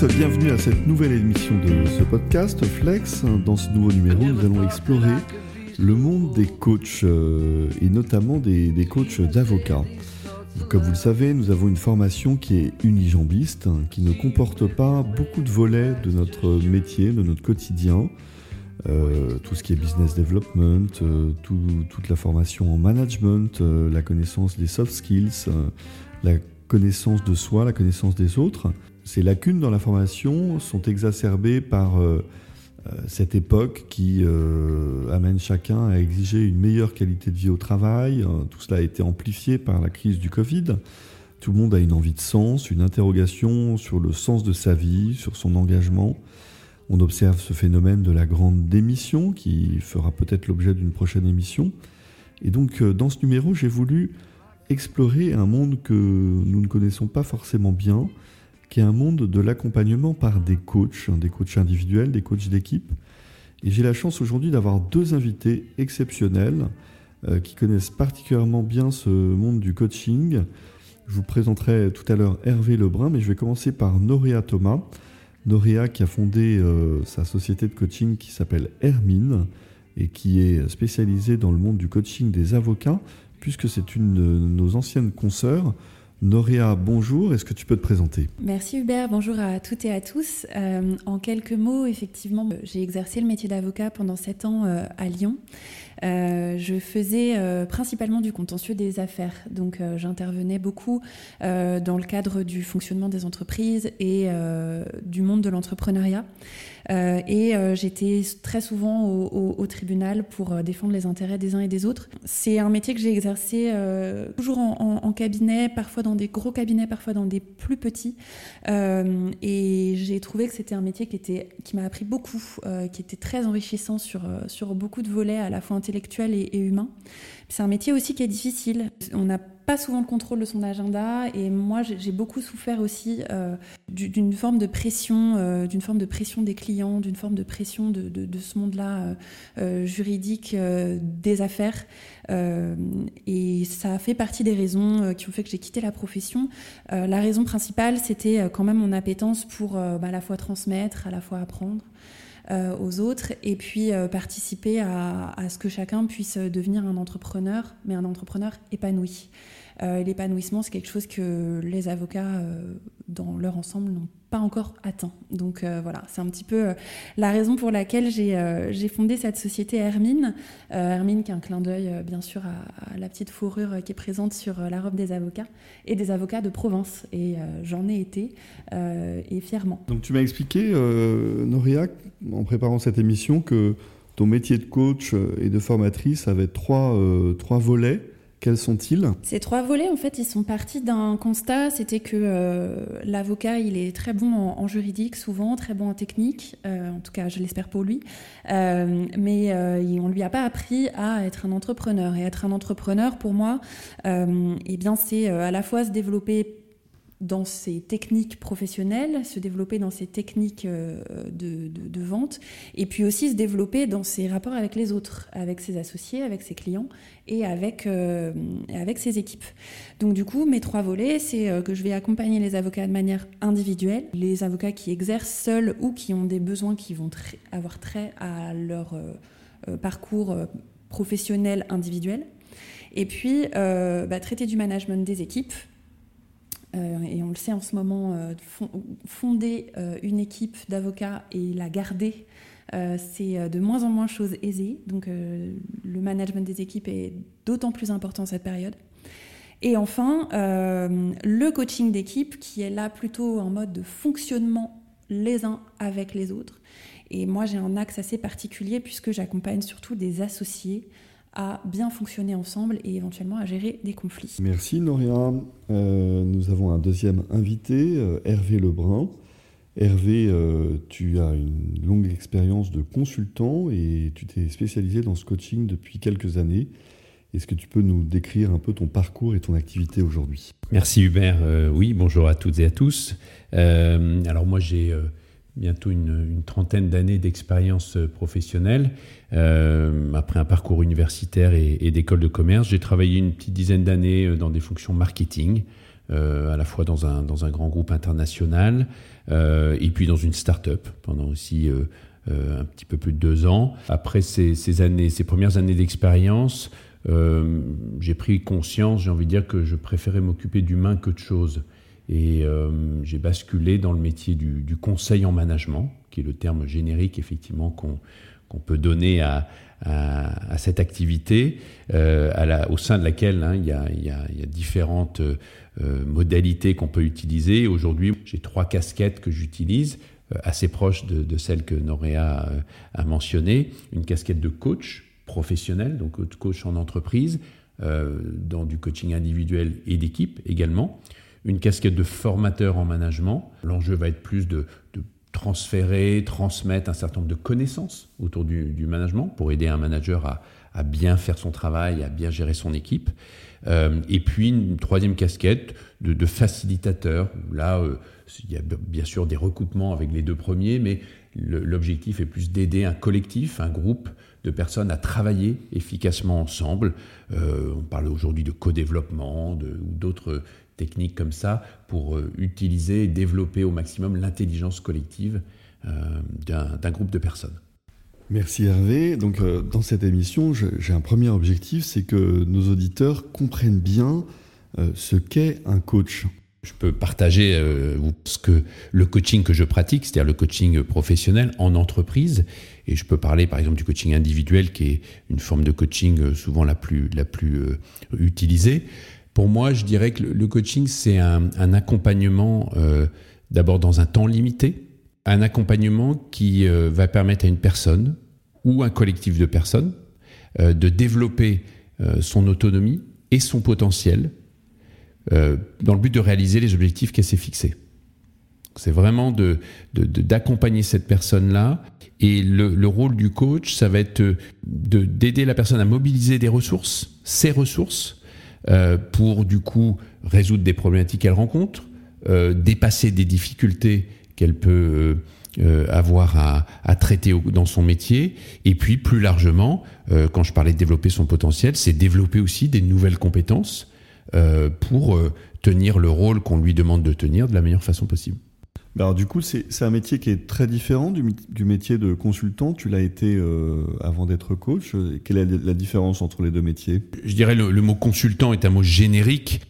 Bienvenue à cette nouvelle émission de ce podcast Flex. Dans ce nouveau numéro, nous allons explorer le monde des coachs euh, et notamment des, des coachs d'avocats. Comme vous le savez, nous avons une formation qui est unijambiste, hein, qui ne comporte pas beaucoup de volets de notre métier, de notre quotidien. Euh, tout ce qui est business development, euh, toute la formation en management, la connaissance des soft skills, la connaissance de soi, la connaissance des autres. Ces lacunes dans la formation sont exacerbées par cette époque qui amène chacun à exiger une meilleure qualité de vie au travail. Tout cela a été amplifié par la crise du Covid. Tout le monde a une envie de sens, une interrogation sur le sens de sa vie, sur son engagement. On observe ce phénomène de la grande démission qui fera peut-être l'objet d'une prochaine émission. Et donc euh, dans ce numéro, j'ai voulu explorer un monde que nous ne connaissons pas forcément bien, qui est un monde de l'accompagnement par des coachs, hein, des coachs individuels, des coachs d'équipe. Et j'ai la chance aujourd'hui d'avoir deux invités exceptionnels euh, qui connaissent particulièrement bien ce monde du coaching. Je vous présenterai tout à l'heure Hervé Lebrun, mais je vais commencer par Noria Thomas. Noria qui a fondé euh, sa société de coaching qui s'appelle Hermine et qui est spécialisée dans le monde du coaching des avocats, puisque c'est une de nos anciennes consoeurs. Noria, bonjour, est-ce que tu peux te présenter? Merci Hubert, bonjour à toutes et à tous. Euh, en quelques mots, effectivement, j'ai exercé le métier d'avocat pendant sept ans euh, à Lyon. Euh, je faisais euh, principalement du contentieux des affaires. Donc euh, j'intervenais beaucoup dans le cadre du fonctionnement des entreprises et du monde de l'entrepreneuriat. et j'étais très souvent au, tribunal pour défendre les intérêts des uns et des autres. C'est un métier que j'ai exercé toujours en, cabinet, parfois dans des gros cabinets, parfois dans des plus petits. et j'ai trouvé que c'était un métier qui, m'a appris beaucoup, qui était très enrichissant sur, sur beaucoup de volets à la fois intellectuel et, humain. C'est un métier aussi qui est difficile. On n'a pas souvent le contrôle de son agenda et moi j'ai beaucoup souffert aussi euh, d'une forme de pression, euh, d'une forme de pression des clients, d'une forme de pression de, ce monde-là euh, juridique des affaires. et ça fait partie des raisons qui ont fait que j'ai quitté la profession. la raison principale, c'était quand même mon appétence pour bah, à la fois transmettre, à la fois apprendre. Euh, aux autres et puis euh, participer à, ce que chacun puisse devenir un entrepreneur, mais un entrepreneur épanoui. Euh, l'épanouissement, c'est quelque chose que les avocats, dans leur ensemble, n'ont pas encore atteint. Donc voilà, c'est un petit peu la raison pour laquelle j'ai fondé cette société Hermine. Hermine qui est un clin d'œil, bien sûr, à, la petite fourrure qui est présente sur la robe des avocats et des avocats de Provence. Et j'en ai été, et fièrement. Donc tu m'as expliqué, Noria, en préparant cette émission que ton métier de coach et de formatrice avait trois, euh, trois volets. Quels sont-ils? Ces trois volets, en fait, ils sont partis d'un constat, c'était que euh, l'avocat, il est très bon en, juridique, souvent, très bon en technique, euh, en tout cas, je l'espère pour lui, mais on ne lui a pas appris à être un entrepreneur. Et être un entrepreneur, pour moi, eh bien, c'est à la fois se développer dans ses techniques professionnelles, se développer dans ses techniques euh, de, vente, et puis aussi se développer dans ses rapports avec les autres, avec ses associés, avec ses clients et avec, euh, avec ses équipes. Donc du coup, mes trois volets, c'est euh, que je vais accompagner les avocats de manière individuelle, les avocats qui exercent seuls ou qui ont des besoins qui vont avoir trait à leur parcours professionnel individuel. Et puis, bah, traiter du management des équipes, et on le sait en ce moment, euh, fonder euh, une équipe d'avocats et la garder, c'est de moins en moins chose aisée. Donc le management des équipes est d'autant plus important cette période. Et enfin, le coaching d'équipe qui est là plutôt en mode de fonctionnement les uns avec les autres. Et moi, j'ai un axe assez particulier puisque j'accompagne surtout des associés à bien fonctionner ensemble et éventuellement à gérer des conflits. Merci Noria. Euh, nous avons un deuxième invité, euh, Hervé Lebrun. Hervé, euh, tu as une longue expérience de consultant et tu t'es spécialisé dans ce coaching depuis quelques années. Est-ce que tu peux nous décrire un peu ton parcours et ton activité aujourd'hui? Merci Hubert. oui, bonjour à toutes et à tous. alors moi j'ai bientôt une, trentaine d'années d'expérience euh, professionnelle. Euh, après un parcours universitaire et, d'école de commerce, j'ai travaillé une petite dizaine d'années euh, dans des fonctions marketing, à la fois dans un, dans un grand groupe international et puis dans une start-up pendant aussi un petit peu plus de deux ans. Après ces, années, ces premières années d'expérience, j'ai pris conscience, j'ai envie de dire, que je préférais m'occuper d'humain que de choses. Et j'ai basculé dans le métier du, conseil en management, qui est le terme générique effectivement qu'on peut donner à, cette activité, euh, au sein de laquelle hein, il, y a, a, a, différentes euh, modalités qu'on peut utiliser. Aujourd'hui, j'ai trois casquettes que j'utilise, euh, assez proches de, celles que Noréa euh, a mentionnées. Une casquette de coach professionnel, donc coach en entreprise, euh, dans du coaching individuel et d'équipe également. Une casquette de formateur en management. L'enjeu va être plus de, transférer, transmettre un certain nombre de connaissances autour du, management pour aider un manager à, bien faire son travail, à bien gérer son équipe. Euh, et puis une troisième casquette de, de facilitateur. Là, euh, il y a bien sûr des recoupements avec les deux premiers, mais l'objectif est plus d'aider un collectif, un groupe de personnes à travailler efficacement ensemble. Euh, on parle aujourd'hui de co-développement ou d'autres techniques comme ça pour euh, utiliser et développer au maximum l'intelligence collective euh, d'un groupe de personnes. Merci Hervé. Donc euh, dans cette émission, j'ai un premier objectif, c'est que nos auditeurs comprennent bien ce qu'est un coach. Je peux partager euh, ce que le coaching que je pratique, c'est-à-dire le coaching professionnel en entreprise, et je peux parler par exemple du coaching individuel, qui est une forme de coaching souvent la plus la plus utilisée. Pour moi, je dirais que le coaching, c'est un, accompagnement euh, d'abord dans un temps limité, un accompagnement qui euh, va permettre à une personne ou un collectif de personnes euh, de développer son autonomie et son potentiel dans le but de réaliser les objectifs qu'elle s'est fixés. C'est vraiment d'accompagner cette personne-là. Et le, le, rôle du coach, ça va être d'aider la personne à mobiliser des ressources, ses ressources, euh, pour du coup résoudre des problématiques qu'elle rencontre, euh, dépasser des difficultés qu'elle peut euh, avoir à, à, traiter dans son métier. Et puis plus largement, quand je parlais de développer son potentiel, c'est développer aussi des nouvelles compétences pour tenir le rôle qu'on lui demande de tenir de la meilleure façon possible. Alors du coup, c'est un métier qui est très différent du, métier de consultant. Tu l'as été euh, avant d'être coach. Quelle est la différence entre les deux métiers? Je dirais le, le mot consultant est un mot générique.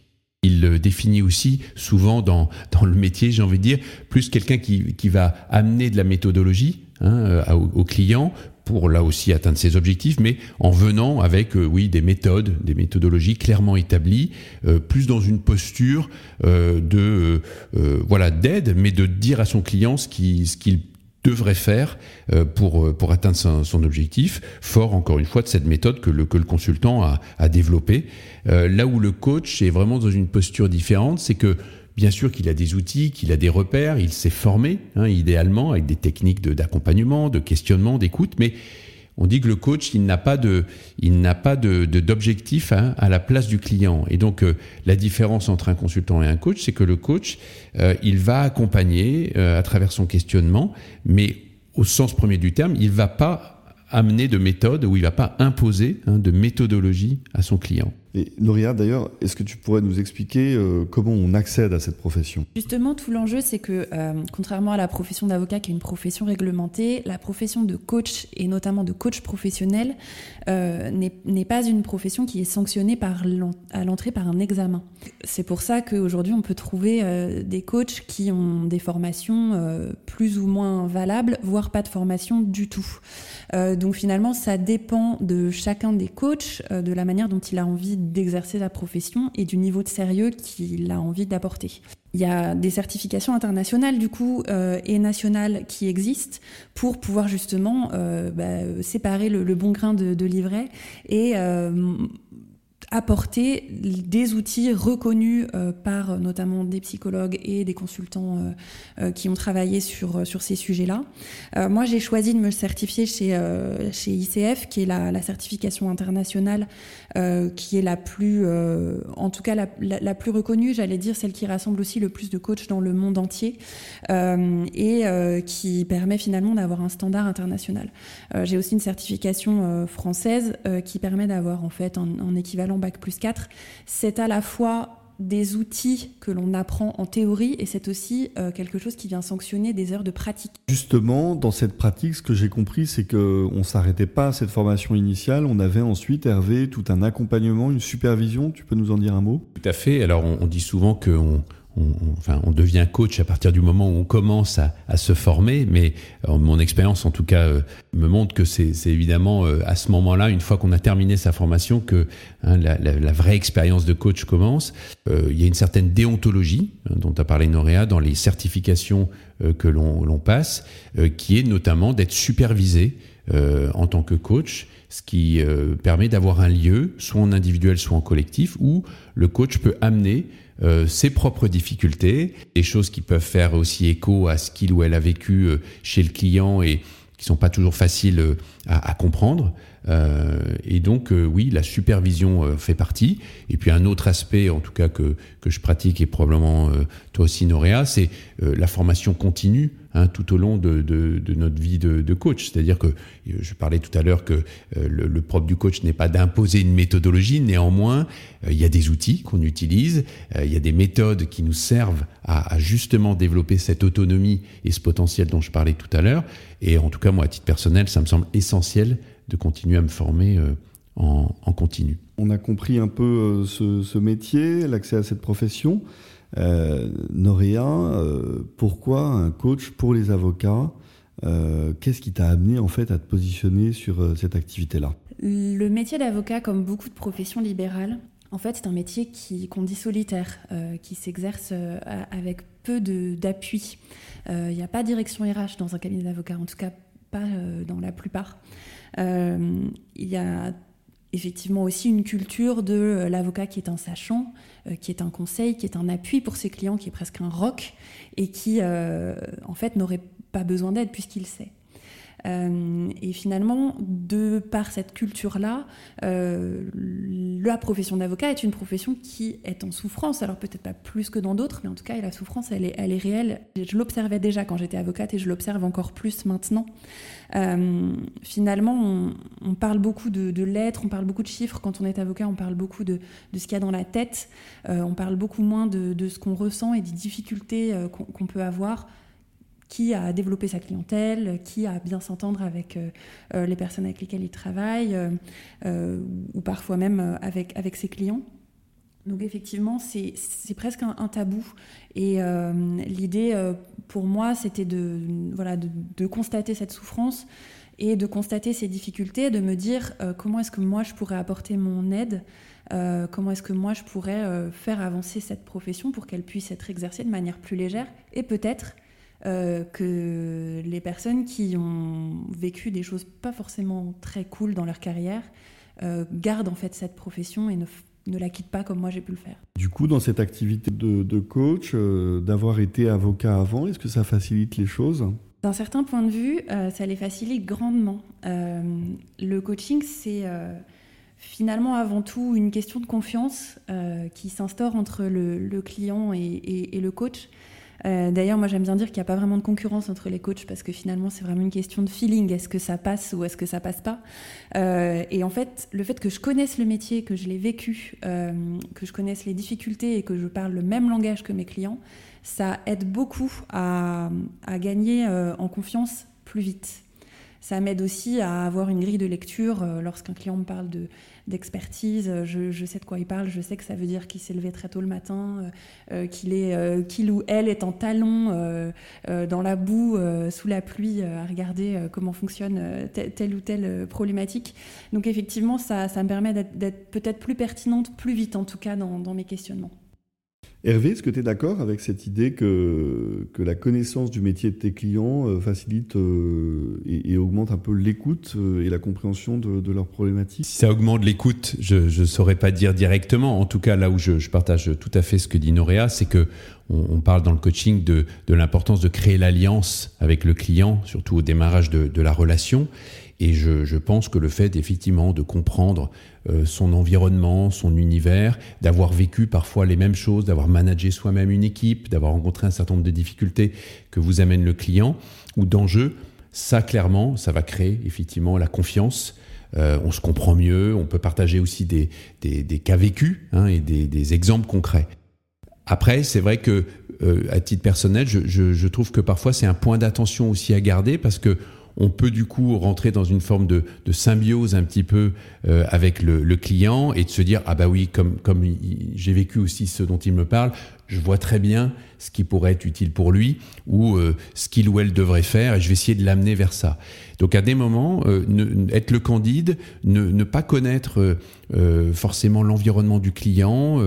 Il le définit aussi souvent dans, dans le métier, j'ai envie de dire, plus quelqu'un qui, qui va amener de la méthodologie hein, euh, au, client pour là aussi atteindre ses objectifs, mais en venant avec euh, oui des méthodes, des méthodologies clairement établies, euh, plus dans une posture euh, de voilà d'aide, mais de dire à son client ce qu'il devrait faire pour pour atteindre son, son, objectif. Fort encore une fois de cette méthode que le que le consultant a, a développée. là où le coach est vraiment dans une posture différente, c'est que Bien sûr qu'il a des outils, qu'il a des repères, il s'est formé, hein, idéalement, avec des techniques d'accompagnement, de, questionnement, d'écoute, mais on dit que le coach, il n'a pas de, il n'a pas de, d'objectif hein, à la place du client. Et donc, euh, la différence entre un consultant et un coach, c'est que le coach, euh, il va accompagner euh, à travers son questionnement, mais au sens premier du terme, il va pas amener de méthode ou il va pas imposer hein, de méthodologie à son client. Et Noria, d'ailleurs, est-ce que tu pourrais nous expliquer euh, comment on accède à cette profession? Justement, tout l'enjeu, c'est que, euh, contrairement à la profession d'avocat, qui est une profession réglementée, la profession de coach, et notamment de coach professionnel, euh, n'est pas une profession qui est sanctionnée par à l'entrée par un examen. C'est pour ça qu'aujourd'hui, on peut trouver euh, des coachs qui ont des formations euh, plus ou moins valables, voire pas de formation du tout. Donc finalement, ça dépend de chacun des coachs, de la manière dont il a envie d'exercer la profession et du niveau de sérieux qu'il a envie d'apporter. Il y a des certifications internationales du coup euh, et nationales qui existent pour pouvoir justement euh, bah, séparer le, bon grain de, de livret et euh, apporter des outils reconnus euh, par notamment des psychologues et des consultants euh, euh, qui ont travaillé sur, sur ces sujets-là. moi, j'ai choisi de me certifier chez, chez ICF, qui est la, certification internationale qui est la plus, en tout cas la, la, plus reconnue, j'allais dire celle qui rassemble aussi le plus de coachs dans le monde entier et qui permet finalement d'avoir un standard international. j'ai aussi une certification française qui permet d'avoir en fait en équivalent bac plus 4, c'est à la fois des outils que l'on apprend en théorie et c'est aussi euh, quelque chose qui vient sanctionner des heures de pratique. Justement, dans cette pratique, ce que j'ai compris, c'est qu'on ne s'arrêtait pas à cette formation initiale, on avait ensuite, Hervé, tout un accompagnement, une supervision. Tu peux nous en dire un mot? Tout à fait. Alors, on, on dit souvent qu'on on, devient coach à partir du moment où on commence à, se former, mais euh, mon expérience en tout cas euh, me montre que c'est évidemment euh, à ce moment-là, une fois qu'on a terminé sa formation, que hein, la, vraie expérience de coach commence. il y a une certaine déontologie hein, dont a parlé Noréa dans les certifications que l'on passe, qui est notamment d'être supervisé en tant que coach ce qui permet d'avoir un lieu, soit en individuel, soit en collectif, où le coach peut amener euh, ses propres difficultés, des choses qui peuvent faire aussi écho à ce qu'il ou elle a vécu euh, chez le client et qui sont pas toujours faciles euh, à, comprendre. Euh, et donc, oui, la supervision fait partie. Et puis, un autre aspect, en tout cas, que, que je pratique, et probablement toi aussi, Noréa, c'est la formation continue hein, tout au long de, notre vie de, coach. C'est-à-dire que je parlais tout à l'heure que le, le, propre du coach n'est pas d'imposer une méthodologie, néanmoins, il y a des outils qu'on utilise, il y a des méthodes qui nous servent à, justement développer cette autonomie et ce potentiel dont je parlais tout à l'heure. Et en tout cas, moi, à titre personnel, ça me semble essentiel de continuer à me former euh, en, continu. On a compris un peu euh, ce métier, l'accès à cette profession. Euh, Noréa, euh, pourquoi un coach pour les avocats euh, Qu'est-ce qui t'a amené en fait à te positionner sur euh, cette activité-là? Le métier d'avocat, comme beaucoup de professions libérales, en fait, c'est un métier qu'on dit solitaire, qui s'exerce avec peu d'appui. Il n'y a pas de direction RH dans un cabinet d'avocat, en tout cas pas dans la plupart. Il y a effectivement aussi une culture de euh, l'avocat qui est un sachant, euh, qui est un conseil, qui est un appui pour ses clients, qui est presque un roc et qui euh, en fait n'aurait pas besoin d'aide puisqu'il sait. Euh, et finalement, de par cette culture-là, euh, la profession d'avocat est une profession qui est en souffrance. Alors peut-être pas plus que dans d'autres, mais en tout cas, la souffrance, elle est, elle est réelle. Je l'observais déjà quand j'étais avocate et je l'observe encore plus maintenant. Euh, finalement, on, parle beaucoup de, lettres, on parle beaucoup de chiffres. Quand on est avocat, on parle beaucoup de, ce qu'il y a dans la tête. On parle beaucoup moins de, ce qu'on ressent et des difficultés qu'on qu peut avoir qui a développé sa clientèle, qui a bien s'entendre avec euh, les personnes avec lesquelles il travaille, euh, ou parfois même avec, ses clients. Donc effectivement, c'est presque un, tabou. Et euh, l'idée, pour moi, c'était de, voilà, de, constater cette souffrance et de constater ces difficultés, de me dire euh, comment est-ce que moi, je pourrais apporter mon aide, euh, comment est-ce que moi, je pourrais euh, faire avancer cette profession pour qu'elle puisse être exercée de manière plus légère et peut-être euh, que les personnes qui ont vécu des choses pas forcément très cool dans leur carrière euh, gardent en fait cette profession et ne, ne la quittent pas comme moi j'ai pu le faire. Du coup, dans cette activité de, de coach, euh, d'avoir été avocat avant, est-ce que ça facilite les choses? D'un certain point de vue, ça les facilite grandement. Le coaching, c'est finalement avant tout une question de confiance qui s'instaure entre le, le client et, et, et, le coach. Euh, D'ailleurs, moi j'aime bien dire qu'il n'y a pas vraiment de concurrence entre les coachs parce que finalement c'est vraiment une question de feeling. Est-ce que ça passe ou est-ce que ça passe pas? Euh, Et en fait, le fait que je connaisse le métier, que je l'ai vécu, euh, que je connaisse les difficultés et que je parle le même langage que mes clients, ça aide beaucoup à, à gagner en confiance plus vite. Ça m'aide aussi à avoir une grille de lecture lorsqu'un client me parle de d'expertise, je, je, sais de quoi il parle, je sais que ça veut dire qu'il s'est levé très tôt le matin, euh, euh qu'il est euh, qu'il ou elle est en talon euh, euh dans la boue, sous la pluie, à regarder comment fonctionne telle, ou telle problématique. Donc effectivement, ça, me permet d'être peut-être plus pertinente, plus vite en tout cas dans mes questionnements. Hervé, est-ce que tu es d'accord avec cette idée que, que la connaissance du métier de tes clients euh, facilite euh, et, augmente un peu l'écoute euh, et la compréhension de, leurs problématiques? Si ça augmente l'écoute, je ne saurais pas dire directement. En tout cas, là où je, partage tout à fait ce que dit Noréa, c'est que on, parle dans le coaching de, de l'importance de créer l'alliance avec le client, surtout au démarrage de, la relation. Et je, pense que le fait effectivement de comprendre son environnement, son univers, d'avoir vécu parfois les mêmes choses, d'avoir managé soi-même une équipe, d'avoir rencontré un certain nombre de difficultés que vous amène le client ou d'enjeux, ça clairement, ça va créer effectivement la confiance. Euh, on se comprend mieux, on peut partager aussi des, des, cas vécus hein, et des, exemples concrets. Après, c'est vrai que, euh, à titre personnel, je, je trouve que parfois c'est un point d'attention aussi à garder parce que on peut du coup rentrer dans une forme de, de symbiose un petit peu euh, avec le, le, client et de se dire ah bah oui comme comme j'ai vécu aussi ce dont il me parle, je vois très bien ce qui pourrait être utile pour lui ou euh, ce qu'il ou elle devrait faire et je vais essayer de l'amener vers ça. Donc à des moments, euh, ne, être le candide, ne, ne pas connaître euh, forcément l'environnement du client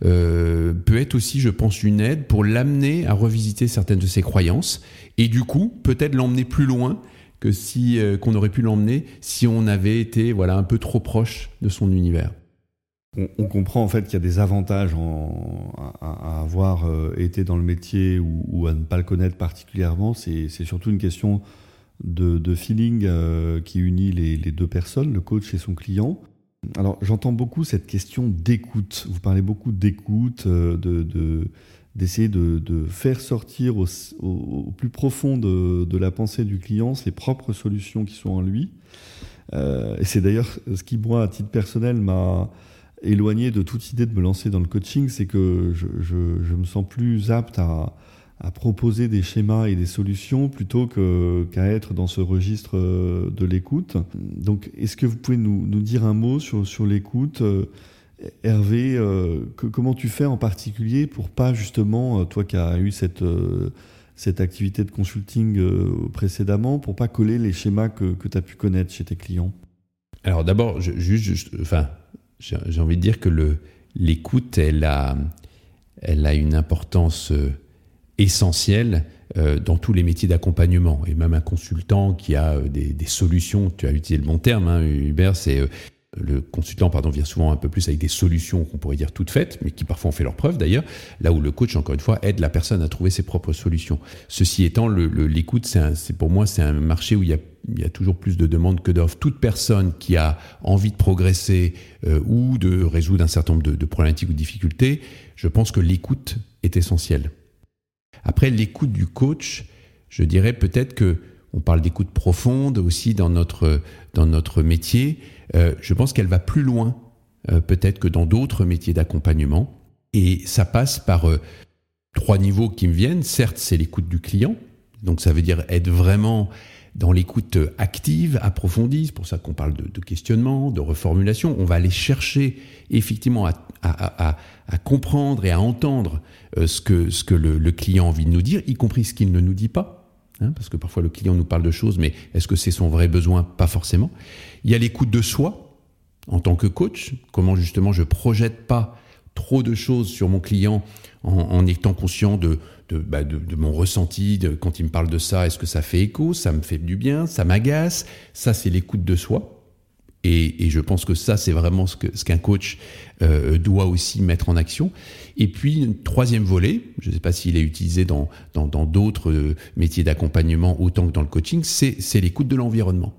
peut être aussi, je pense, une aide pour l'amener à revisiter certaines de ses croyances et du coup peut-être l'emmener plus loin que si qu'on aurait pu l'emmener si on avait été voilà un peu trop proche de son univers. On, comprend en fait qu'il y a des avantages à, avoir euh, été dans le métier ou, à ne pas le connaître particulièrement. C'est surtout une question de, feeling euh, qui unit les, deux personnes, le coach et son client. Alors j'entends beaucoup cette question d'écoute. Vous parlez beaucoup d'écoute, euh, d'essayer de, faire sortir au, plus profond de, la pensée du client ses propres solutions qui sont en lui. et c'est d'ailleurs ce qui, moi, à titre personnel, m'a éloigné de toute idée de me lancer dans le coaching, c'est que je, je, me sens plus apte à, à, proposer des schémas et des solutions plutôt qu'à être dans ce registre euh, de l'écoute. Donc, est-ce que vous pouvez nous, nous, dire un mot sur, sur l'écoute euh, Hervé, euh, comment tu fais en particulier pour pas justement, toi qui as eu cette, cette activité de consulting précédemment, pour pas coller les schémas que, que tu as pu connaître chez tes clients? Alors d'abord, juste, enfin, j'ai envie de dire que l'écoute, elle a, elle a une importance euh, essentielle euh, dans tous les métiers d'accompagnement. Et même un consultant qui a euh, des, solutions, tu as utilisé le bon terme, hein, Hubert, c'est le consultant pardon, vient souvent un peu plus avec des solutions qu'on pourrait dire toutes faites, mais qui parfois ont fait leurs preuves d'ailleurs, là où le coach, encore une fois, aide la personne à trouver ses propres solutions. Ceci étant, l'écoute, c'est pour moi, c'est un marché où il y a il y a toujours plus de demandes que d'offres. Toute personne qui a envie de progresser euh, ou de résoudre un certain nombre de, problématiques ou de difficultés, je pense que l'écoute est essentielle. Après, l'écoute du coach, je dirais peut-être que on parle d'écoute profonde aussi dans notre dans notre métier. Euh, je pense qu'elle va plus loin euh, peut-être que dans d'autres métiers d'accompagnement. Et ça passe par trois niveaux qui me viennent. Certes, c'est l'écoute du client. Donc ça veut dire être vraiment dans l'écoute active, approfondie, c'est pour ça qu'on parle de, questionnement, de reformulation, on va aller chercher effectivement à, comprendre et à entendre euh, ce que, ce que le, client a envie de nous dire, y compris ce qu'il ne nous dit pas. Hein, parce que parfois le client nous parle de choses, mais est-ce que c'est son vrai besoin? Pas forcément. Il y a l'écoute de soi en tant que coach, comment justement je projette pas trop de choses sur mon client en, étant conscient de, bah, de, de, mon ressenti de, quand il me parle de ça. Est-ce que ça fait écho Ça me fait du bien Ça m'agace Ça, c'est l'écoute de soi. Et, je pense que ça, c'est vraiment ce qu'un coach euh, doit aussi mettre en action. Et puis, troisième volet, je ne sais pas s'il est utilisé dans d'autres dans, euh, métiers d'accompagnement autant que dans le coaching, c'est l'écoute de l'environnement.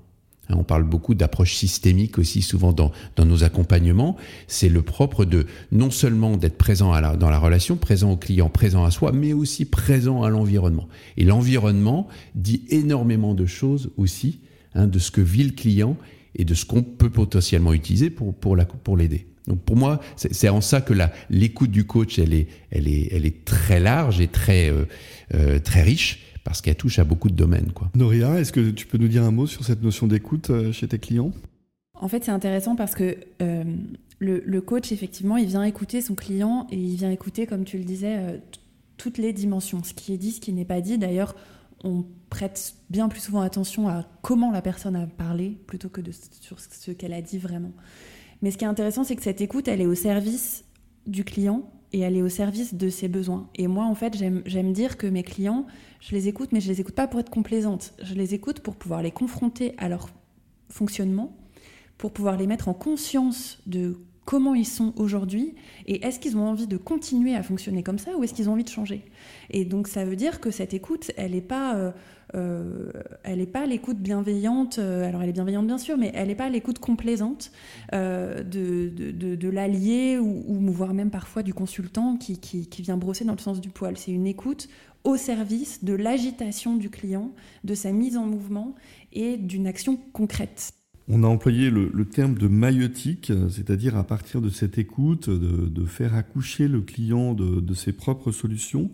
Hein, on parle beaucoup d'approche systémique aussi souvent dans, nos accompagnements. C'est le propre de non seulement d'être présent dans la relation, présent au client, présent à soi, mais aussi présent à l'environnement. Et l'environnement dit énormément de choses aussi, hein, de ce que vit le client et de ce qu'on peut potentiellement utiliser pour, pour, pour l'aider. Donc pour moi, c'est en ça que l'écoute du coach, elle est, elle, est, elle est très large et très, euh, euh, très riche parce qu'elle touche à beaucoup de domaines. Quoi. Noria, est-ce que tu peux nous dire un mot sur cette notion d'écoute euh, chez tes clients? En fait, c'est intéressant parce que euh, le, coach, effectivement, il vient écouter son client et il vient écouter, comme tu le disais, euh, toutes les dimensions, ce qui est dit, ce qui n'est pas dit. D'ailleurs, on prête bien plus souvent attention à comment la personne a parlé plutôt que de, sur ce qu'elle a dit vraiment. Mais ce qui est intéressant, c'est que cette écoute, elle est au service du client et elle est au service de ses besoins. Et moi, en fait, j'aime dire que mes clients, je les écoute, mais je les écoute pas pour être complaisante. Je les écoute pour pouvoir les confronter à leur fonctionnement, pour pouvoir les mettre en conscience de comment ils sont aujourd'hui et est-ce qu'ils ont envie de continuer à fonctionner comme ça ou est-ce qu'ils ont envie de changer? Et donc ça veut dire que cette écoute, elle n'est pas, euh, euh, elle pas l'écoute bienveillante. Euh, alors elle est bienveillante bien sûr, mais elle n'est pas l'écoute complaisante de, de, l'allié ou, voire même parfois du consultant qui vient brosser dans le sens du poil. C'est une écoute au service de l'agitation du client, de sa mise en mouvement et d'une action concrète. On a employé le, terme de maïotique, c'est-à-dire à partir de cette écoute, de, faire accoucher le client de, ses propres solutions.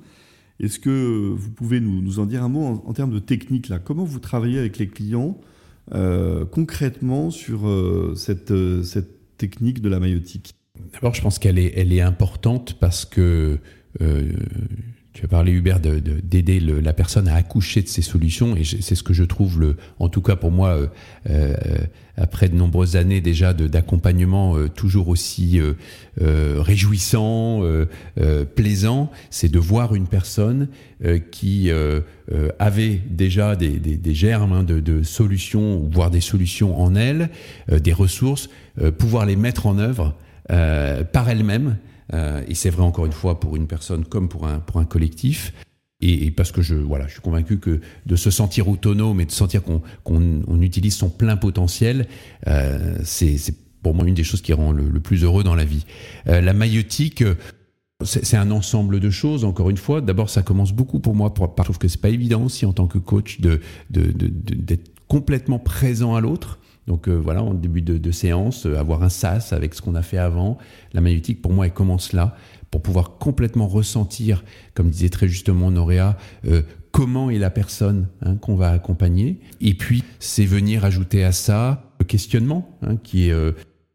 Est-ce que vous pouvez nous, en dire un mot en, termes de technique là? Comment vous travaillez avec les clients euh, concrètement sur euh, cette, technique de la maïotique D'abord, je pense qu'elle est, importante parce que euh, tu as parlé, Hubert, d'aider la personne à accoucher de ses solutions, et c'est ce que je trouve, le, en tout cas pour moi, euh, euh, après de nombreuses années déjà d'accompagnement euh, toujours aussi réjouissant, plaisant, c'est de voir une personne qui avait déjà des, germes hein, de, de, solutions, voire des solutions en elle, des ressources, pouvoir les mettre en œuvre par elle-même euh, et c'est vrai encore une fois pour une personne comme pour un, pour un collectif. Et, parce que je, voilà, je suis convaincu que de se sentir autonome et de sentir qu'on on, utilise son plein potentiel, euh, c'est pour moi une des choses qui rend le, plus heureux dans la vie. Euh, la maïotique, c'est un ensemble de choses. Encore une fois, d'abord, ça commence beaucoup pour moi. Pour, je trouve que c'est pas évident aussi en tant que coach d'être de, de, complètement présent à l'autre. Donc euh, voilà, en début de, séance, euh, avoir un sas avec ce qu'on a fait avant. La magnétique, pour moi, elle commence là, pour pouvoir complètement ressentir, comme disait très justement Noréa, euh, comment est la personne hein, qu'on va accompagner. Et puis, c'est venir ajouter à ça le questionnement, hein, qui est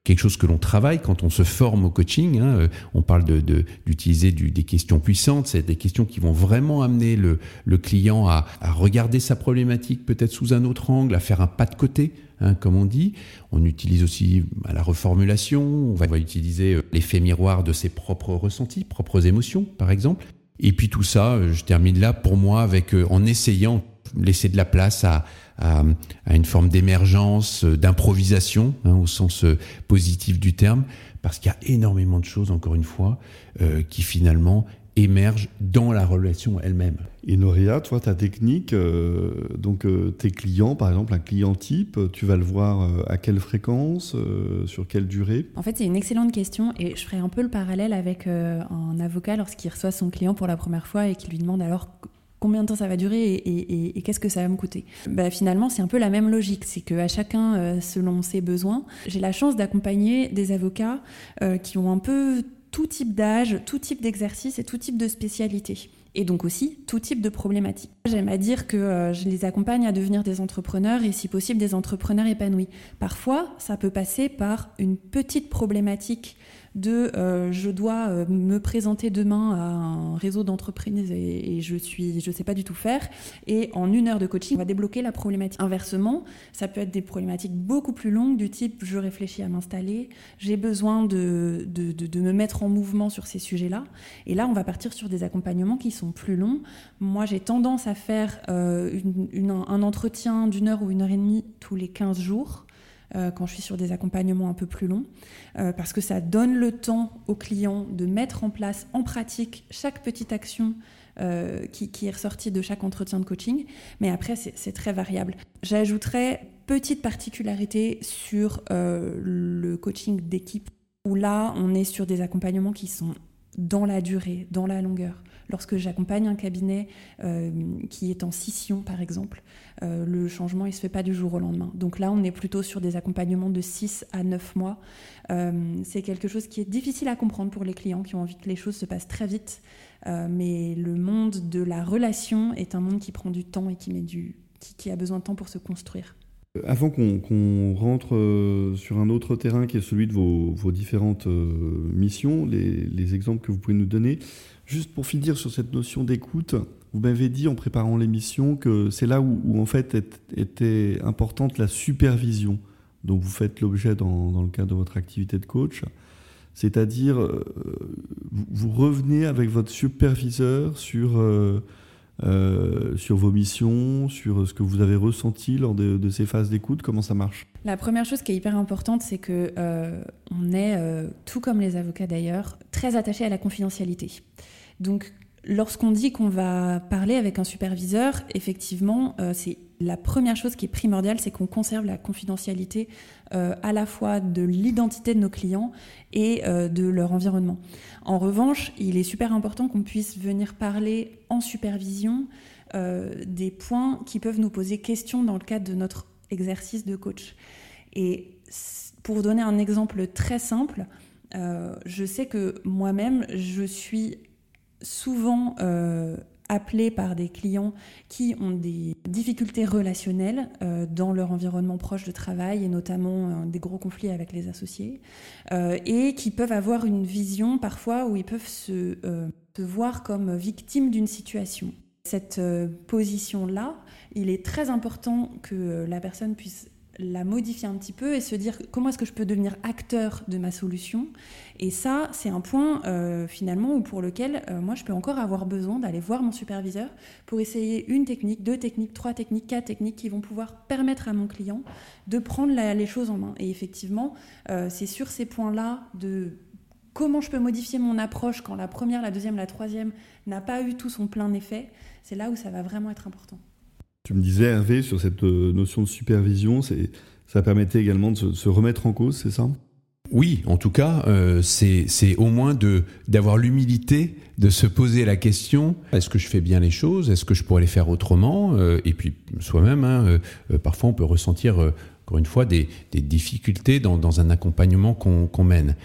quelque chose que l'on travaille quand on se forme au coaching. Hein, on parle d'utiliser de, des questions puissantes, c'est des questions qui vont vraiment amener le, client à, à, regarder sa problématique peut-être sous un autre angle, à faire un pas de côté, Hein, comme on dit. On utilise aussi bah, la reformulation, on va, utiliser euh, l'effet miroir de ses propres ressentis, propres émotions, par exemple. Et puis tout ça, euh, je termine là pour moi avec euh, en essayant laisser de la place à, une forme d'émergence, d'improvisation, hein, au sens positif du terme, parce qu'il y a énormément de choses, encore une fois, qui finalement émerge dans la relation elle-même. Et Noria, toi, ta technique, euh, donc euh, tes clients, par exemple, un client type, tu vas le voir euh, à quelle fréquence, sur quelle durée? En fait, c'est une excellente question et je ferai un peu le parallèle avec un avocat lorsqu'il reçoit son client pour la première fois et qu'il lui demande alors combien de temps ça va durer et, qu'est-ce que ça va me coûter. Bah, finalement, c'est un peu la même logique, c'est qu'à chacun selon ses besoins. J'ai la chance d'accompagner des avocats qui ont un peu tout type d'âge, tout type d'exercice et tout type de spécialité. Et donc aussi tout type de problématiques. J'aime à dire que euh, je les accompagne à devenir des entrepreneurs et si possible des entrepreneurs épanouis. Parfois, ça peut passer par une petite problématique de euh, je dois euh, me présenter demain à un réseau d'entreprises et, je suis je sais pas du tout faire. Et en une heure de coaching on va débloquer la problématique. Inversement ça peut être des problématiques beaucoup plus longues du type je réfléchis à m'installer j'ai besoin de, de, de, me mettre en mouvement sur ces sujets là et là on va partir sur des accompagnements qui sont plus longs. Moi j'ai tendance à faire euh, un entretien d'une heure ou une heure et demie tous les 15 jours euh, quand je suis sur des accompagnements un peu plus longs, euh, parce que ça donne le temps au client de mettre en place en pratique chaque petite action euh, qui, est ressortie de chaque entretien de coaching. Mais après, c'est très variable. J'ajouterais petite particularité sur le coaching d'équipe, où là, on est sur des accompagnements qui sont dans la durée, dans la longueur. Lorsque j'accompagne un cabinet euh, qui est en scission, par exemple, euh, le changement, il ne se fait pas du jour au lendemain. Donc là, on est plutôt sur des accompagnements de 6 à 9 mois. Euh, c'est quelque chose qui est difficile à comprendre pour les clients qui ont envie que les choses se passent très vite. mais le monde de la relation est un monde qui prend du temps et qui, met du, qui, a besoin de temps pour se construire. Avant qu'on rentre sur un autre terrain qui est celui de vos, différentes missions, les, les, exemples que vous pouvez nous donner, Juste pour finir sur cette notion d'écoute, vous m'avez dit en préparant l'émission que c'est là où, en fait était importante la supervision dont vous faites l'objet dans, le cadre de votre activité de coach. C'est-à-dire, euh, vous revenez avec votre superviseur sur, euh, euh, sur vos missions, sur ce que vous avez ressenti lors de, ces phases d'écoute. Comment ça marche? La première chose qui est hyper importante, c'est que on est, tout comme les avocats d'ailleurs, très attaché à la confidentialité. Donc, lorsqu'on dit qu'on va parler avec un superviseur, effectivement, euh, c'est la première chose qui est primordiale, c'est qu'on conserve la confidentialité euh, à la fois de l'identité de nos clients et euh, de leur environnement. En revanche, il est super important qu'on puisse venir parler en supervision des points qui peuvent nous poser question dans le cadre de notre exercice de coach. Et pour donner un exemple très simple, je sais que moi-même, je suis souvent appelés par des clients qui ont des difficultés relationnelles euh, dans leur environnement proche de travail et notamment euh, des gros conflits avec les associés euh, et qui peuvent avoir une vision parfois où ils peuvent se, se voir comme victimes d'une situation. Cette position-là, il est très important que la personne puisse la modifier un petit peu et se dire comment est-ce que je peux devenir acteur de ma solution. Et ça, c'est un point euh, finalement pour lequel euh, moi je peux encore avoir besoin d'aller voir mon superviseur pour essayer une technique, deux techniques, trois techniques, quatre techniques qui vont pouvoir permettre à mon client de prendre les choses en main. Et effectivement, euh, c'est sur ces points-là de comment je peux modifier mon approche quand la première, la deuxième, la troisième n'a pas eu tout son plein effet, c'est là où ça va vraiment être important. Tu me disais, Hervé, sur cette euh, notion de supervision, ça permettait également de se, remettre en cause, c'est ça? Oui, en tout cas, euh, c'est au moins d'avoir l'humilité de se poser la question est-ce que je fais bien les choses? Est-ce que je pourrais les faire autrement? Euh, Et puis soi-même, hein, parfois on peut ressentir, encore une fois, des, difficultés dans, un accompagnement qu'on mène.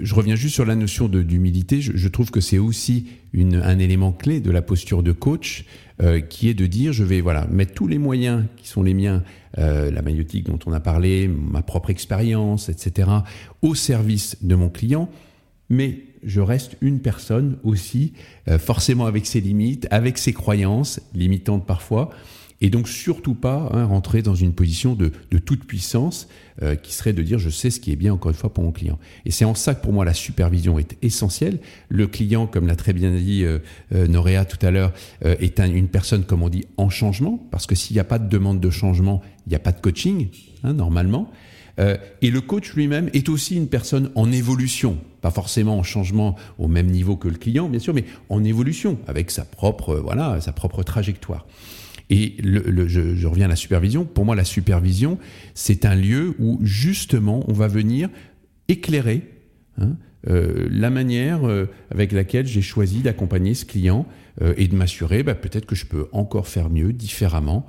Je reviens juste sur la notion d'humilité. Je, trouve que c'est aussi un élément clé de la posture de coach. Euh, qui est de dire je vais voilà mettre tous les moyens qui sont les miens, euh, la maïotique dont on a parlé, ma propre expérience, etc., au service de mon client, mais je reste une personne aussi, euh, forcément avec ses limites, avec ses croyances, limitantes parfois, et donc surtout pas hein, rentrer dans une position de toute puissance euh, qui serait de dire je sais ce qui est bien encore une fois pour mon client. Et c'est en ça que pour moi la supervision est essentielle. Le client, comme l'a très bien dit euh, euh Noréa tout à l'heure, euh, est un, une personne comme on dit en changement parce que s'il n'y a pas de demande de changement, il n'y a pas de coaching hein, normalement. et le coach lui-même est aussi une personne en évolution, pas forcément en changement au même niveau que le client, bien sûr, mais en évolution avec sa propre, voilà, sa propre trajectoire. Et je, reviens à la supervision. Pour moi, la supervision, c'est un lieu où justement on va venir éclairer hein, euh, la manière euh, avec laquelle j'ai choisi d'accompagner ce client euh, et de m'assurer bah, peut-être que je peux encore faire mieux, différemment.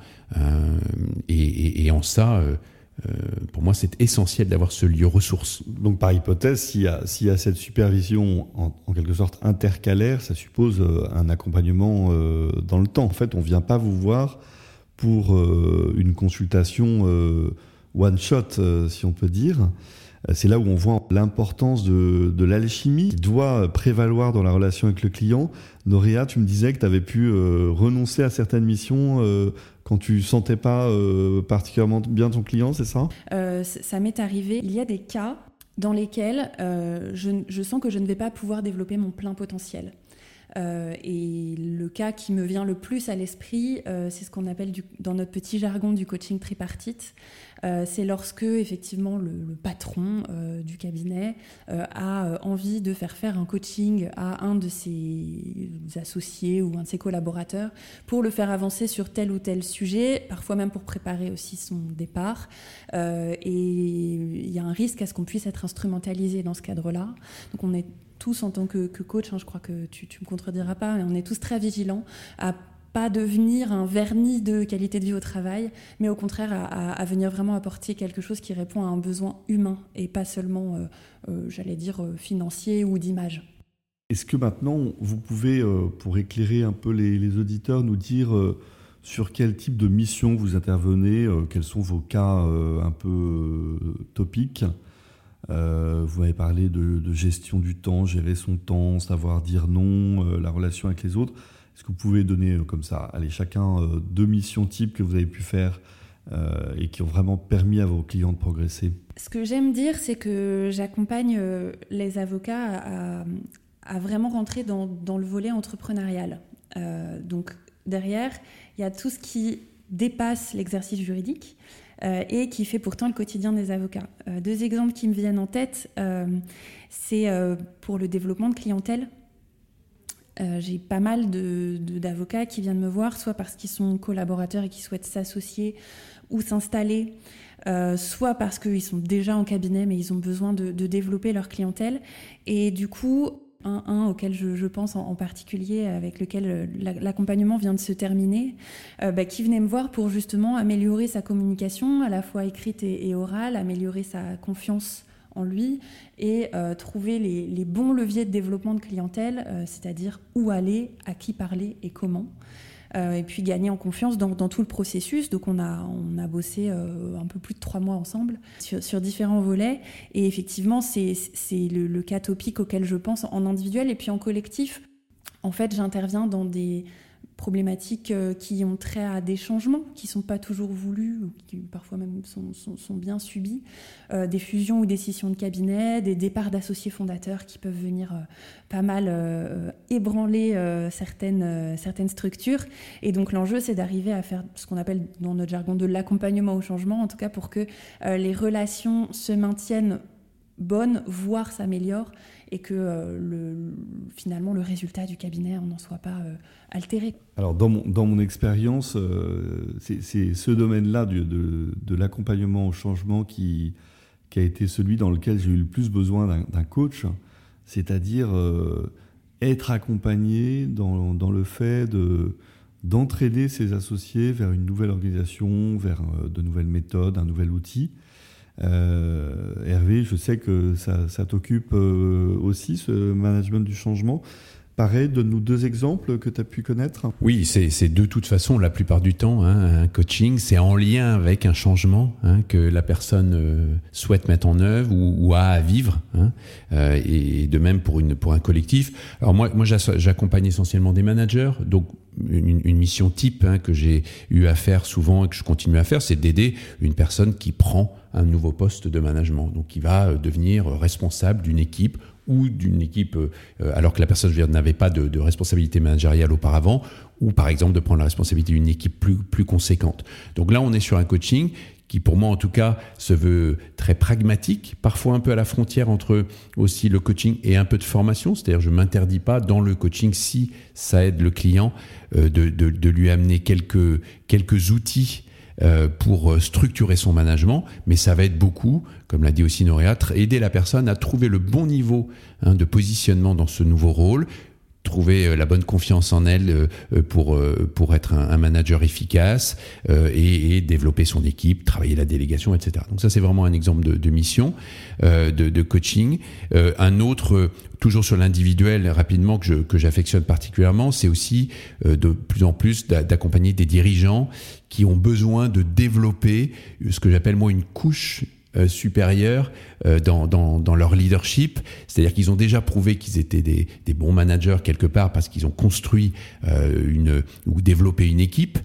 Et, en ça, euh, pour moi, c'est essentiel d'avoir ce lieu ressource. Donc, par hypothèse, s'il y, a, cette supervision en, quelque sorte intercalaire, ça suppose euh, un accompagnement euh, dans le temps. En fait, on ne vient pas vous voir pour une consultation one shot, si on peut dire. C'est là où on voit l'importance de, de l'alchimie qui doit prévaloir dans la relation avec le client. Noria, tu me disais que tu avais pu renoncer à certaines missions quand tu sentais pas euh, particulièrement bien ton client, c'est ça? Euh, Ça m'est arrivé. Il y a des cas dans lesquels euh, je, sens que je ne vais pas pouvoir développer mon plein potentiel. et le cas qui me vient le plus à l'esprit, c'est ce qu'on appelle dans notre petit jargon du coaching tripartite. Euh, c'est lorsque effectivement le, patron euh, du cabinet euh, a envie de faire faire un coaching à un de ses associés ou un de ses collaborateurs pour le faire avancer sur tel ou tel sujet, parfois même pour préparer aussi son départ. et il y a un risque à ce qu'on puisse être instrumentalisé dans ce cadre-là. Donc on est tous en tant que, coach, hein, je crois que tu, tu me contrediras pas, mais on est tous très vigilants à pas devenir un vernis de qualité de vie au travail, mais au contraire à, venir vraiment apporter quelque chose qui répond à un besoin humain et pas seulement, euh, euh, j'allais dire, euh, financier ou d'image. Est-ce que maintenant, vous pouvez, pour éclairer un peu les, auditeurs, nous dire sur quel type de mission vous intervenez, quels sont vos cas un peu topiques? Vous avez parlé de, de, gestion du temps, gérer son temps, savoir dire non, la relation avec les autres. Est-ce que vous pouvez donner euh, comme ça, allez, chacun euh, deux missions types que vous avez pu faire euh, et qui ont vraiment permis à vos clients de progresser? Ce que j'aime dire, c'est que j'accompagne les avocats à, vraiment rentrer dans, le volet entrepreneurial. donc derrière, il y a tout ce qui dépasse l'exercice juridique et qui fait pourtant le quotidien des avocats. deux exemples qui me viennent en tête, c'est pour le développement de clientèle. Euh, j'ai pas mal d'avocats qui viennent me voir, soit parce qu'ils sont collaborateurs et qui souhaitent s'associer ou s'installer, euh, soit parce qu'ils sont déjà en cabinet mais ils ont besoin de, développer leur clientèle. Et du coup, un, auquel je, pense en, particulier, avec lequel euh, l'accompagnement vient de se terminer, bah, qui venait me voir pour justement améliorer sa communication, à la fois écrite et, orale, améliorer sa confiance lui et euh, trouver les, bons leviers de développement de clientèle, c'est-à-dire où aller, à qui parler et comment. Euh, et puis gagner en confiance dans, tout le processus. Donc on a, on a bossé euh, un peu plus de trois mois ensemble sur, différents volets. Et effectivement, c'est le, le cas topique auquel je pense en individuel et puis en collectif. En fait, j'interviens dans des problématiques euh, qui ont trait à des changements qui ne sont pas toujours voulus ou qui parfois même sont, sont, bien subis, euh, des fusions ou des de cabinet, des départs d'associés fondateurs qui peuvent venir euh, pas mal ébranler certaines, certaines structures. Et donc l'enjeu, c'est d'arriver à faire ce qu'on appelle dans notre jargon de l'accompagnement au changement, en tout cas pour que les relations se maintiennent bonnes, voire s'améliorent et que euh, le, finalement le résultat du cabinet n'en soit pas euh, altéré. Alors dans mon, expérience, euh, c'est ce domaine-là de, l'accompagnement au changement qui, a été celui dans lequel j'ai eu le plus besoin d'un coach, c'est-à-dire être accompagné dans, le fait de d'entraider ses associés vers une nouvelle organisation, vers de nouvelles méthodes, un nouvel outil. Euh, Hervé, je sais que ça, t'occupe euh, aussi, ce management du changement. Pareil, donne-nous deux exemples que tu as pu connaître. Oui, c'est de toute façon, la plupart du temps, hein, un coaching, c'est en lien avec un changement hein, que la personne euh, souhaite mettre en œuvre ou, a à vivre. Hein, et de même pour, une, pour un collectif. Alors moi, moi j'accompagne essentiellement des managers, donc une, une mission type que j'ai eu à faire souvent et que je continue à faire, c'est d'aider une personne qui prend un nouveau poste de management, donc qui va euh, devenir responsable d'une équipe ou d'une équipe, euh, alors que la personne n'avait pas de, responsabilité managériale auparavant, ou par exemple de prendre la responsabilité d'une équipe plus, plus conséquente. Donc là, on est sur un coaching qui pour moi en tout cas se veut très pragmatique, parfois un peu à la frontière entre aussi le coaching et un peu de formation, c'est-à-dire je m'interdis pas dans le coaching si ça aide le client euh, de, de, de, lui amener quelques, quelques outils pour euh, structurer son management, mais ça va être beaucoup, comme l'a dit aussi Noréa, aider la personne à trouver le bon niveau hein, de positionnement dans ce nouveau rôle, trouver euh, la bonne confiance en elle pour pour être un, manager efficace et, développer son équipe, travailler la délégation, etc. Donc ça c'est vraiment un exemple de, mission de, de, coaching. un autre toujours sur l'individuel rapidement que que j'affectionne particulièrement, c'est aussi de plus en plus d'accompagner des dirigeants qui ont besoin de développer ce que j'appelle moi une couche euh, supérieurs euh, dans, dans, leur leadership. C'est-à-dire qu'ils ont déjà prouvé qu'ils étaient des, bons managers quelque part parce qu'ils ont construit euh, une ou développé une équipe.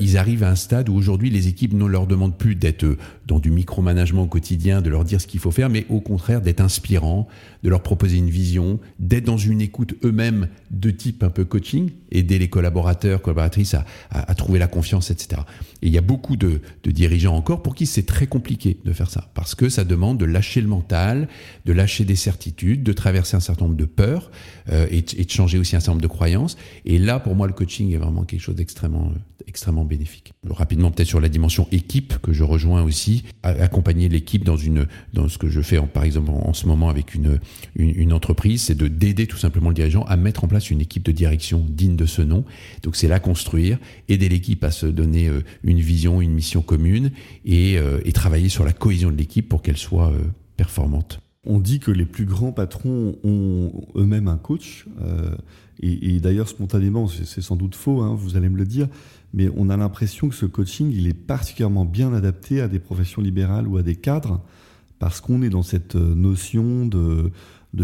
ils arrivent à un stade où aujourd'hui les équipes ne leur demandent plus d'être dans du micromanagement quotidien, de leur dire ce qu'il faut faire, mais au contraire d'être inspirants, de leur proposer une vision, d'être dans une écoute eux-mêmes de type un peu coaching, aider les collaborateurs, collaboratrices à, trouver la confiance, etc. Et il y a beaucoup de dirigeants encore pour qui c'est très compliqué de faire ça parce que ça demande de lâcher le mental, de lâcher des certitudes, de traverser un certain nombre de peurs euh, et, de changer aussi un certain nombre de croyances. Et là, pour moi, le coaching est vraiment quelque chose d'extrêmement euh, extrêmement bénéfique. Rapidement, peut-être sur la dimension équipe que je rejoins aussi, accompagner l'équipe dans une dans ce que je fais en, par exemple en, ce moment avec une une, entreprise, c'est de d'aider tout simplement le dirigeant à mettre en place une équipe de direction digne de ce nom. Donc c'est la construire, aider l'équipe à se donner euh, une vision, une mission commune et, et travailler sur la cohésion de l'équipe pour qu'elle soit euh, On dit que les plus grands patrons ont eux-mêmes un coach. Euh, et, d'ailleurs, spontanément, c'est sans doute faux, hein, vous allez me le dire, mais on a l'impression que ce coaching, il est particulièrement bien adapté à des professions libérales ou à des cadres, parce qu'on est dans cette euh, notion de,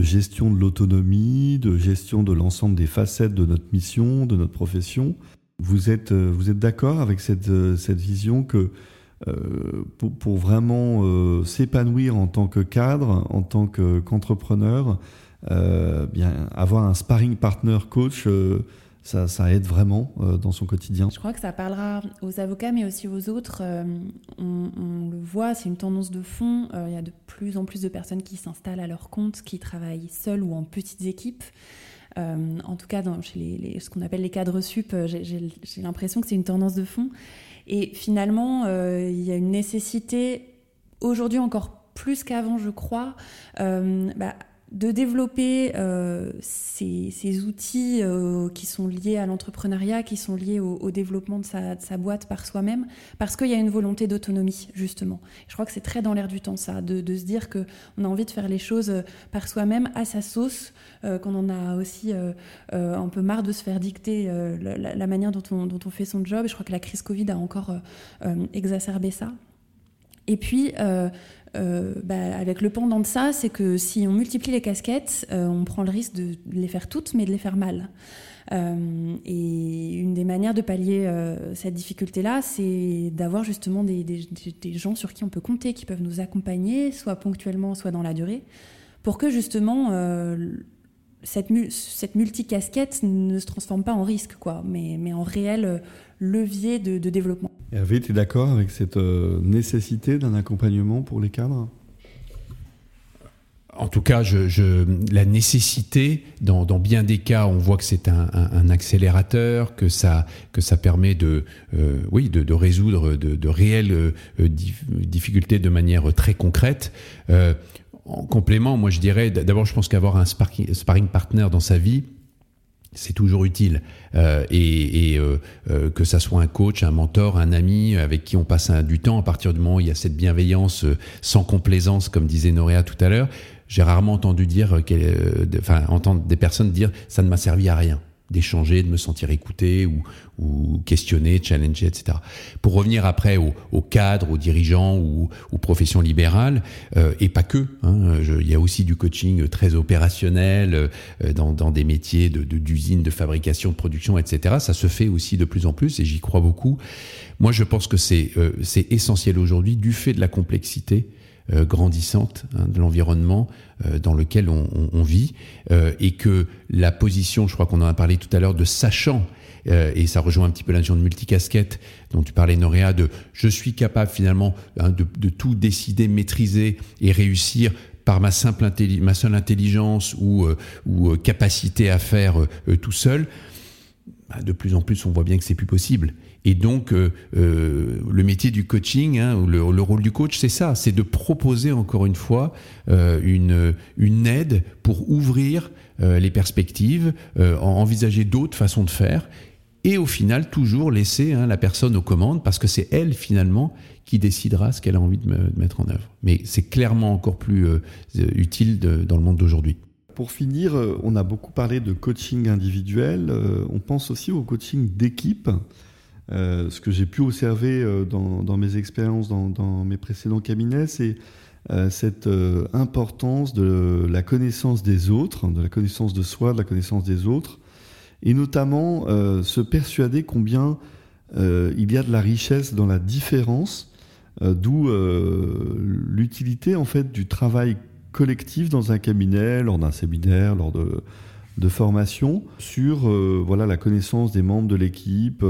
gestion de l'autonomie, de gestion de l'ensemble des facettes de notre mission, de notre profession. Vous êtes, vous êtes d'accord avec cette, cette vision que euh, pour, vraiment euh, s'épanouir en tant que cadre, en tant qu'entrepreneur, euh, bien avoir un sparring partner coach. Ça, aide vraiment dans son quotidien. Je crois que ça parlera aux avocats, mais aussi aux autres. on, le voit, c'est une tendance de fond. il y a de plus en plus de personnes qui s'installent à leur compte, qui travaillent seules ou en petites équipes. en tout cas, chez ce qu'on appelle les cadres sup, j'ai l'impression que c'est une tendance de fond. Et finalement, euh, il y a une nécessité, aujourd'hui encore plus qu'avant, je crois, euh, bah, de développer euh, ces, outils euh, qui sont liés à l'entrepreneuriat, qui sont liés au, développement de sa, boîte par soi-même, parce qu'il y a une volonté d'autonomie, justement. Je crois que c'est très dans l'air du temps, ça, de, se dire qu'on a envie de faire les choses euh, par soi-même, à sa sauce, qu'on en a aussi un peu marre de se faire dicter la, manière dont on, dont on, fait son job. je crois que la crise Covid a encore exacerbé ça. Et puis, euh, bah, avec le pendant de ça, c'est que si on multiplie les casquettes, euh, on prend le risque de les faire toutes, mais de les faire mal. Euh, et une des manières de pallier cette difficulté-là, c'est d'avoir justement des, gens sur qui on peut compter, qui peuvent nous accompagner, soit ponctuellement, soit dans la durée, pour que justement cette, cette multicasquette ne se transforme pas en risque, quoi, mais en réel levier de, développement. Hervé, tu es d'accord avec cette euh, nécessité d'un accompagnement pour les cadres? En tout cas, la nécessité, dans, bien des cas, on voit que c'est un, accélérateur, que ça, permet de, euh, résoudre de, réelles euh, difficultés de manière très concrète. en complément, moi je dirais, d'abord, je pense qu'avoir un sparring partner dans sa vie, c'est toujours utile. Euh, et, euh, euh, que ça soit un coach, un mentor, un ami avec qui on passe du temps, à partir du moment où il y a cette bienveillance sans complaisance, comme disait Noréa tout à l'heure, j'ai rarement entendu dire, enfin, entendre des personnes dire ça ne m'a servi à rien d'échanger, de me sentir écouté ou, ou questionné, challengé, etc. Pour revenir après au cadres, aux dirigeants ou aux professions libérales, euh, et pas que. Hein, il y a aussi du coaching très opérationnel euh, dans, dans, des métiers de d'usine, de, fabrication, de production, etc. Ça se fait aussi de plus en plus et j'y crois beaucoup. Moi, je pense que c'est euh, essentiel aujourd'hui du fait de la complexité grandissante hein, de l'environnement euh, dans lequel on, on, vit euh, et que la position, je crois qu'on en a parlé tout à l'heure, de sachant et ça rejoint un petit peu la de multicasquette dont tu parlais, Noréa, de je suis capable finalement hein, de, de, tout décider, maîtriser et réussir par ma simple ma seule intelligence ou, ou capacité à faire tout seul. Bah, de plus en plus, on voit bien que c'est plus possible. Et donc, euh, euh, le métier du coaching, hein, le, rôle du coach, c'est ça, c'est de proposer encore une fois euh, une, une aide pour ouvrir les perspectives, envisager d'autres façons de faire, et au final toujours laisser hein, la personne aux commandes, parce que c'est elle finalement qui décidera ce qu'elle a envie de, mettre en œuvre. Mais c'est clairement encore plus utile dans le monde d'aujourd'hui. Pour finir, on a beaucoup parlé de coaching individuel, on pense aussi au coaching d'équipe. Euh, ce que j'ai pu observer euh, dans, mes expériences dans, mes précédents cabinets, c'est euh, cette importance de la connaissance des autres, de la connaissance de soi, de la connaissance des autres, et notamment se persuader combien il y a de la richesse dans la différence, d'où l'utilité en fait du travail collectif dans un cabinet, lors d'un séminaire, lors de, de formation, sur voilà la connaissance des membres de l'équipe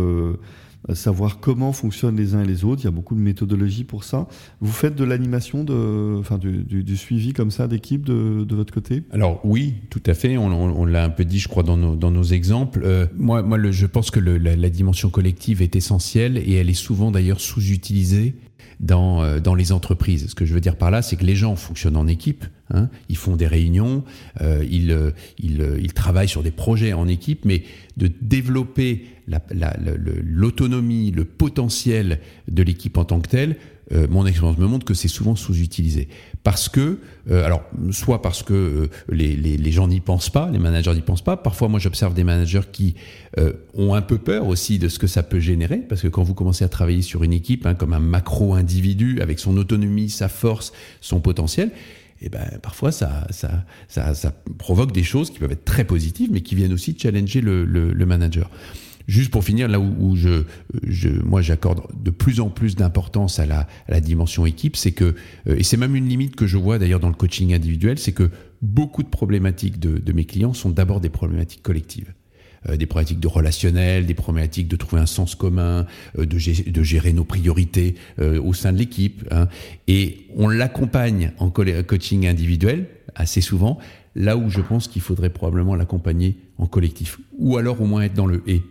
savoir comment fonctionnent les uns et les autres. Il y a beaucoup de méthodologies pour ça. Vous faites de l'animation, enfin, du, suivi comme ça d'équipe de, de, votre côté? Alors oui, tout à fait. On, l'a un peu dit, je crois, dans nos, dans nos exemples. Euh, moi, moi je pense que la, dimension collective est essentielle et elle est souvent d'ailleurs sous-utilisée dans, euh, dans les entreprises. Ce que je veux dire par là, c'est que les gens fonctionnent en équipe, hein, ils font des réunions, euh, ils, euh, ils, ils, travaillent sur des projets en équipe, mais de développer l'autonomie, le, le, potentiel de l'équipe en tant que telle, euh, mon expérience me montre que c'est souvent sous-utilisé. Parce que, euh, alors, soit parce que euh, les, les, les, gens n'y pensent pas, les managers n'y pensent pas. Parfois, moi, j'observe des managers qui ont un peu peur aussi de ce que ça peut générer, parce que quand vous commencez à travailler sur une équipe, hein, comme un macro-individu, avec son autonomie, sa force, son potentiel, et eh ben, parfois ça, ça, ça, ça, provoque des choses qui peuvent être très positives, mais qui viennent aussi challenger le, le, le manager. Juste pour finir, là où, je, je, moi j'accorde de plus en plus d'importance à la, à la, dimension équipe, c'est que, euh, et c'est même une limite que je vois d'ailleurs dans le coaching individuel, c'est que beaucoup de problématiques de, de mes clients sont d'abord des problématiques collectives. Euh, des problématiques de relationnel, des problématiques de trouver un sens commun, euh, de, gérer, de, gérer nos priorités au sein de l'équipe. Hein. Et on l'accompagne en coaching individuel assez souvent, là où je pense qu'il faudrait probablement l'accompagner en collectif, ou alors au moins être dans le et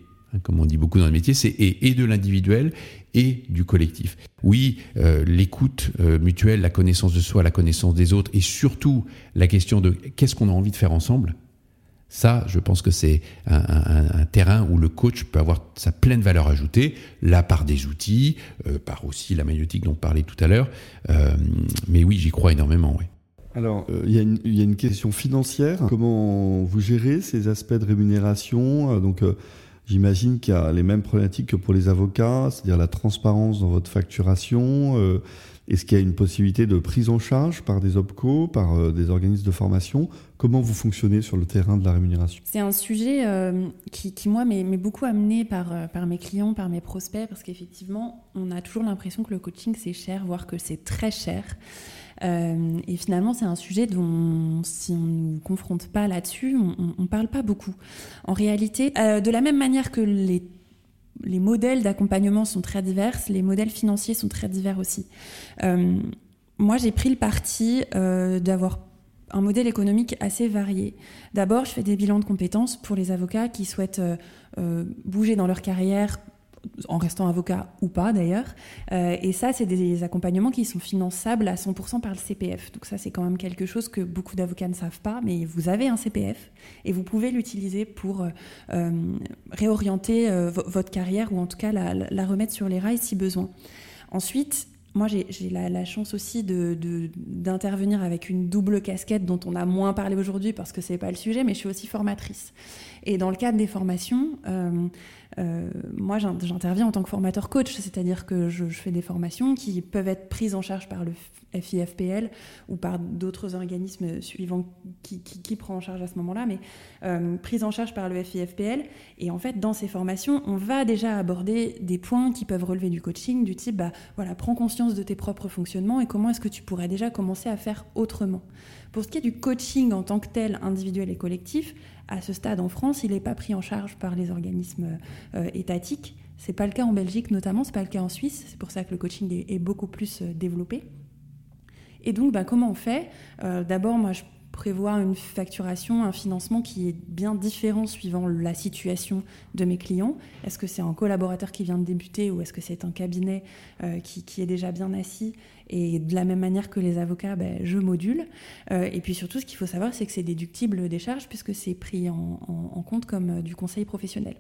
comme on dit beaucoup dans le métier, c'est et, de l'individuel et du collectif. Oui, euh, l'écoute euh, mutuelle, la connaissance de soi, la connaissance des autres, et surtout la question de qu'est-ce qu'on a envie de faire ensemble. Ça, je pense que c'est un, terrain où le coach peut avoir sa pleine valeur ajoutée, là par des outils, euh, par aussi la magnétique dont on parlait tout à l'heure. mais oui, j'y crois énormément, oui. Alors, il y, a une question financière. Comment vous gérez ces aspects de rémunération? Donc, J'imagine qu'il y a les mêmes problématiques que pour les avocats, c'est-à-dire la transparence dans votre facturation. Euh, est-ce qu'il y a une possibilité de prise en charge par des OPCO, par euh, des organismes de formation? Comment vous fonctionnez sur le terrain de la rémunération? C'est un sujet euh, qui, moi, m'est beaucoup amené par, par mes clients, par mes prospects, parce qu'effectivement, on a toujours l'impression que le coaching, c'est cher, voire que c'est très cher. Euh, et finalement, c'est un sujet dont, si on ne nous confronte pas là-dessus, on ne parle pas beaucoup. En réalité, euh, de la même manière que les les modèles d'accompagnement sont très divers, les modèles financiers sont très divers aussi. Euh, moi, j'ai pris le parti d'avoir un modèle économique assez varié. D'abord, je fais des bilans de compétences pour les avocats qui souhaitent bouger dans leur carrière en restant avocat ou pas d'ailleurs. Euh, et ça, c'est des accompagnements qui sont finançables à 100% par le CPF. Donc ça, c'est quand même quelque chose que beaucoup d'avocats ne savent pas, mais vous avez un CPF et vous pouvez l'utiliser pour euh, euh, réorienter votre carrière ou en tout cas la, remettre sur les rails si besoin. Ensuite, moi, j'ai la, chance aussi d'intervenir de, avec une double casquette dont on a moins parlé aujourd'hui parce que c'est pas le sujet, mais je suis aussi formatrice. Et dans le cadre des formations, euh, moi, j'interviens en tant que formateur coach, c'est-à-dire que je, fais des formations qui peuvent être prises en charge par le FIFPL ou par d'autres organismes suivants qui, qui, prend en charge à ce moment-là, mais euh, prises en charge par le FIFPL. Et en fait, dans ces formations, on va déjà aborder des points qui peuvent relever du coaching, du type, bah, voilà, prends conscience de tes propres fonctionnements et comment est-ce que tu pourrais déjà commencer à faire autrement. Pour ce qui est du coaching en tant que tel, individuel et collectif, à ce stade en France, il n'est pas pris en charge par les organismes euh, étatiques. C'est pas le cas en Belgique notamment, c'est pas le cas en Suisse. C'est pour ça que le coaching est, beaucoup plus euh, développé. Et donc, ben, comment on fait? Euh, D'abord, moi, je prévois une facturation, un financement qui est bien différent suivant la situation de mes clients. Est-ce que c'est un collaborateur qui vient de débuter ou est-ce que c'est un cabinet qui, qui, est déjà bien assis? Et de la même manière que les avocats, ben, je module. Euh, et puis surtout, ce qu'il faut savoir, c'est que c'est déductible des charges puisque c'est pris en, compte comme euh, du conseil professionnel.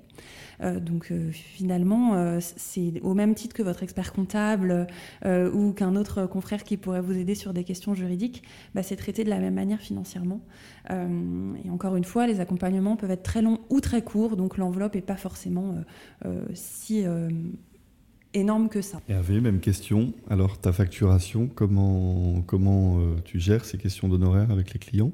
Euh, donc finalement, c'est au même titre que votre expert comptable ou qu'un autre confrère qui pourrait vous aider sur des questions juridiques, ben, c'est traité de la même manière financièrement. et encore une fois, les accompagnements peuvent être très longs ou très courts, donc l'enveloppe n'est pas forcément si énorme que ça. Hervé, même question. Alors, ta facturation, comment, comment euh, tu gères ces questions d'honoraires avec les clients?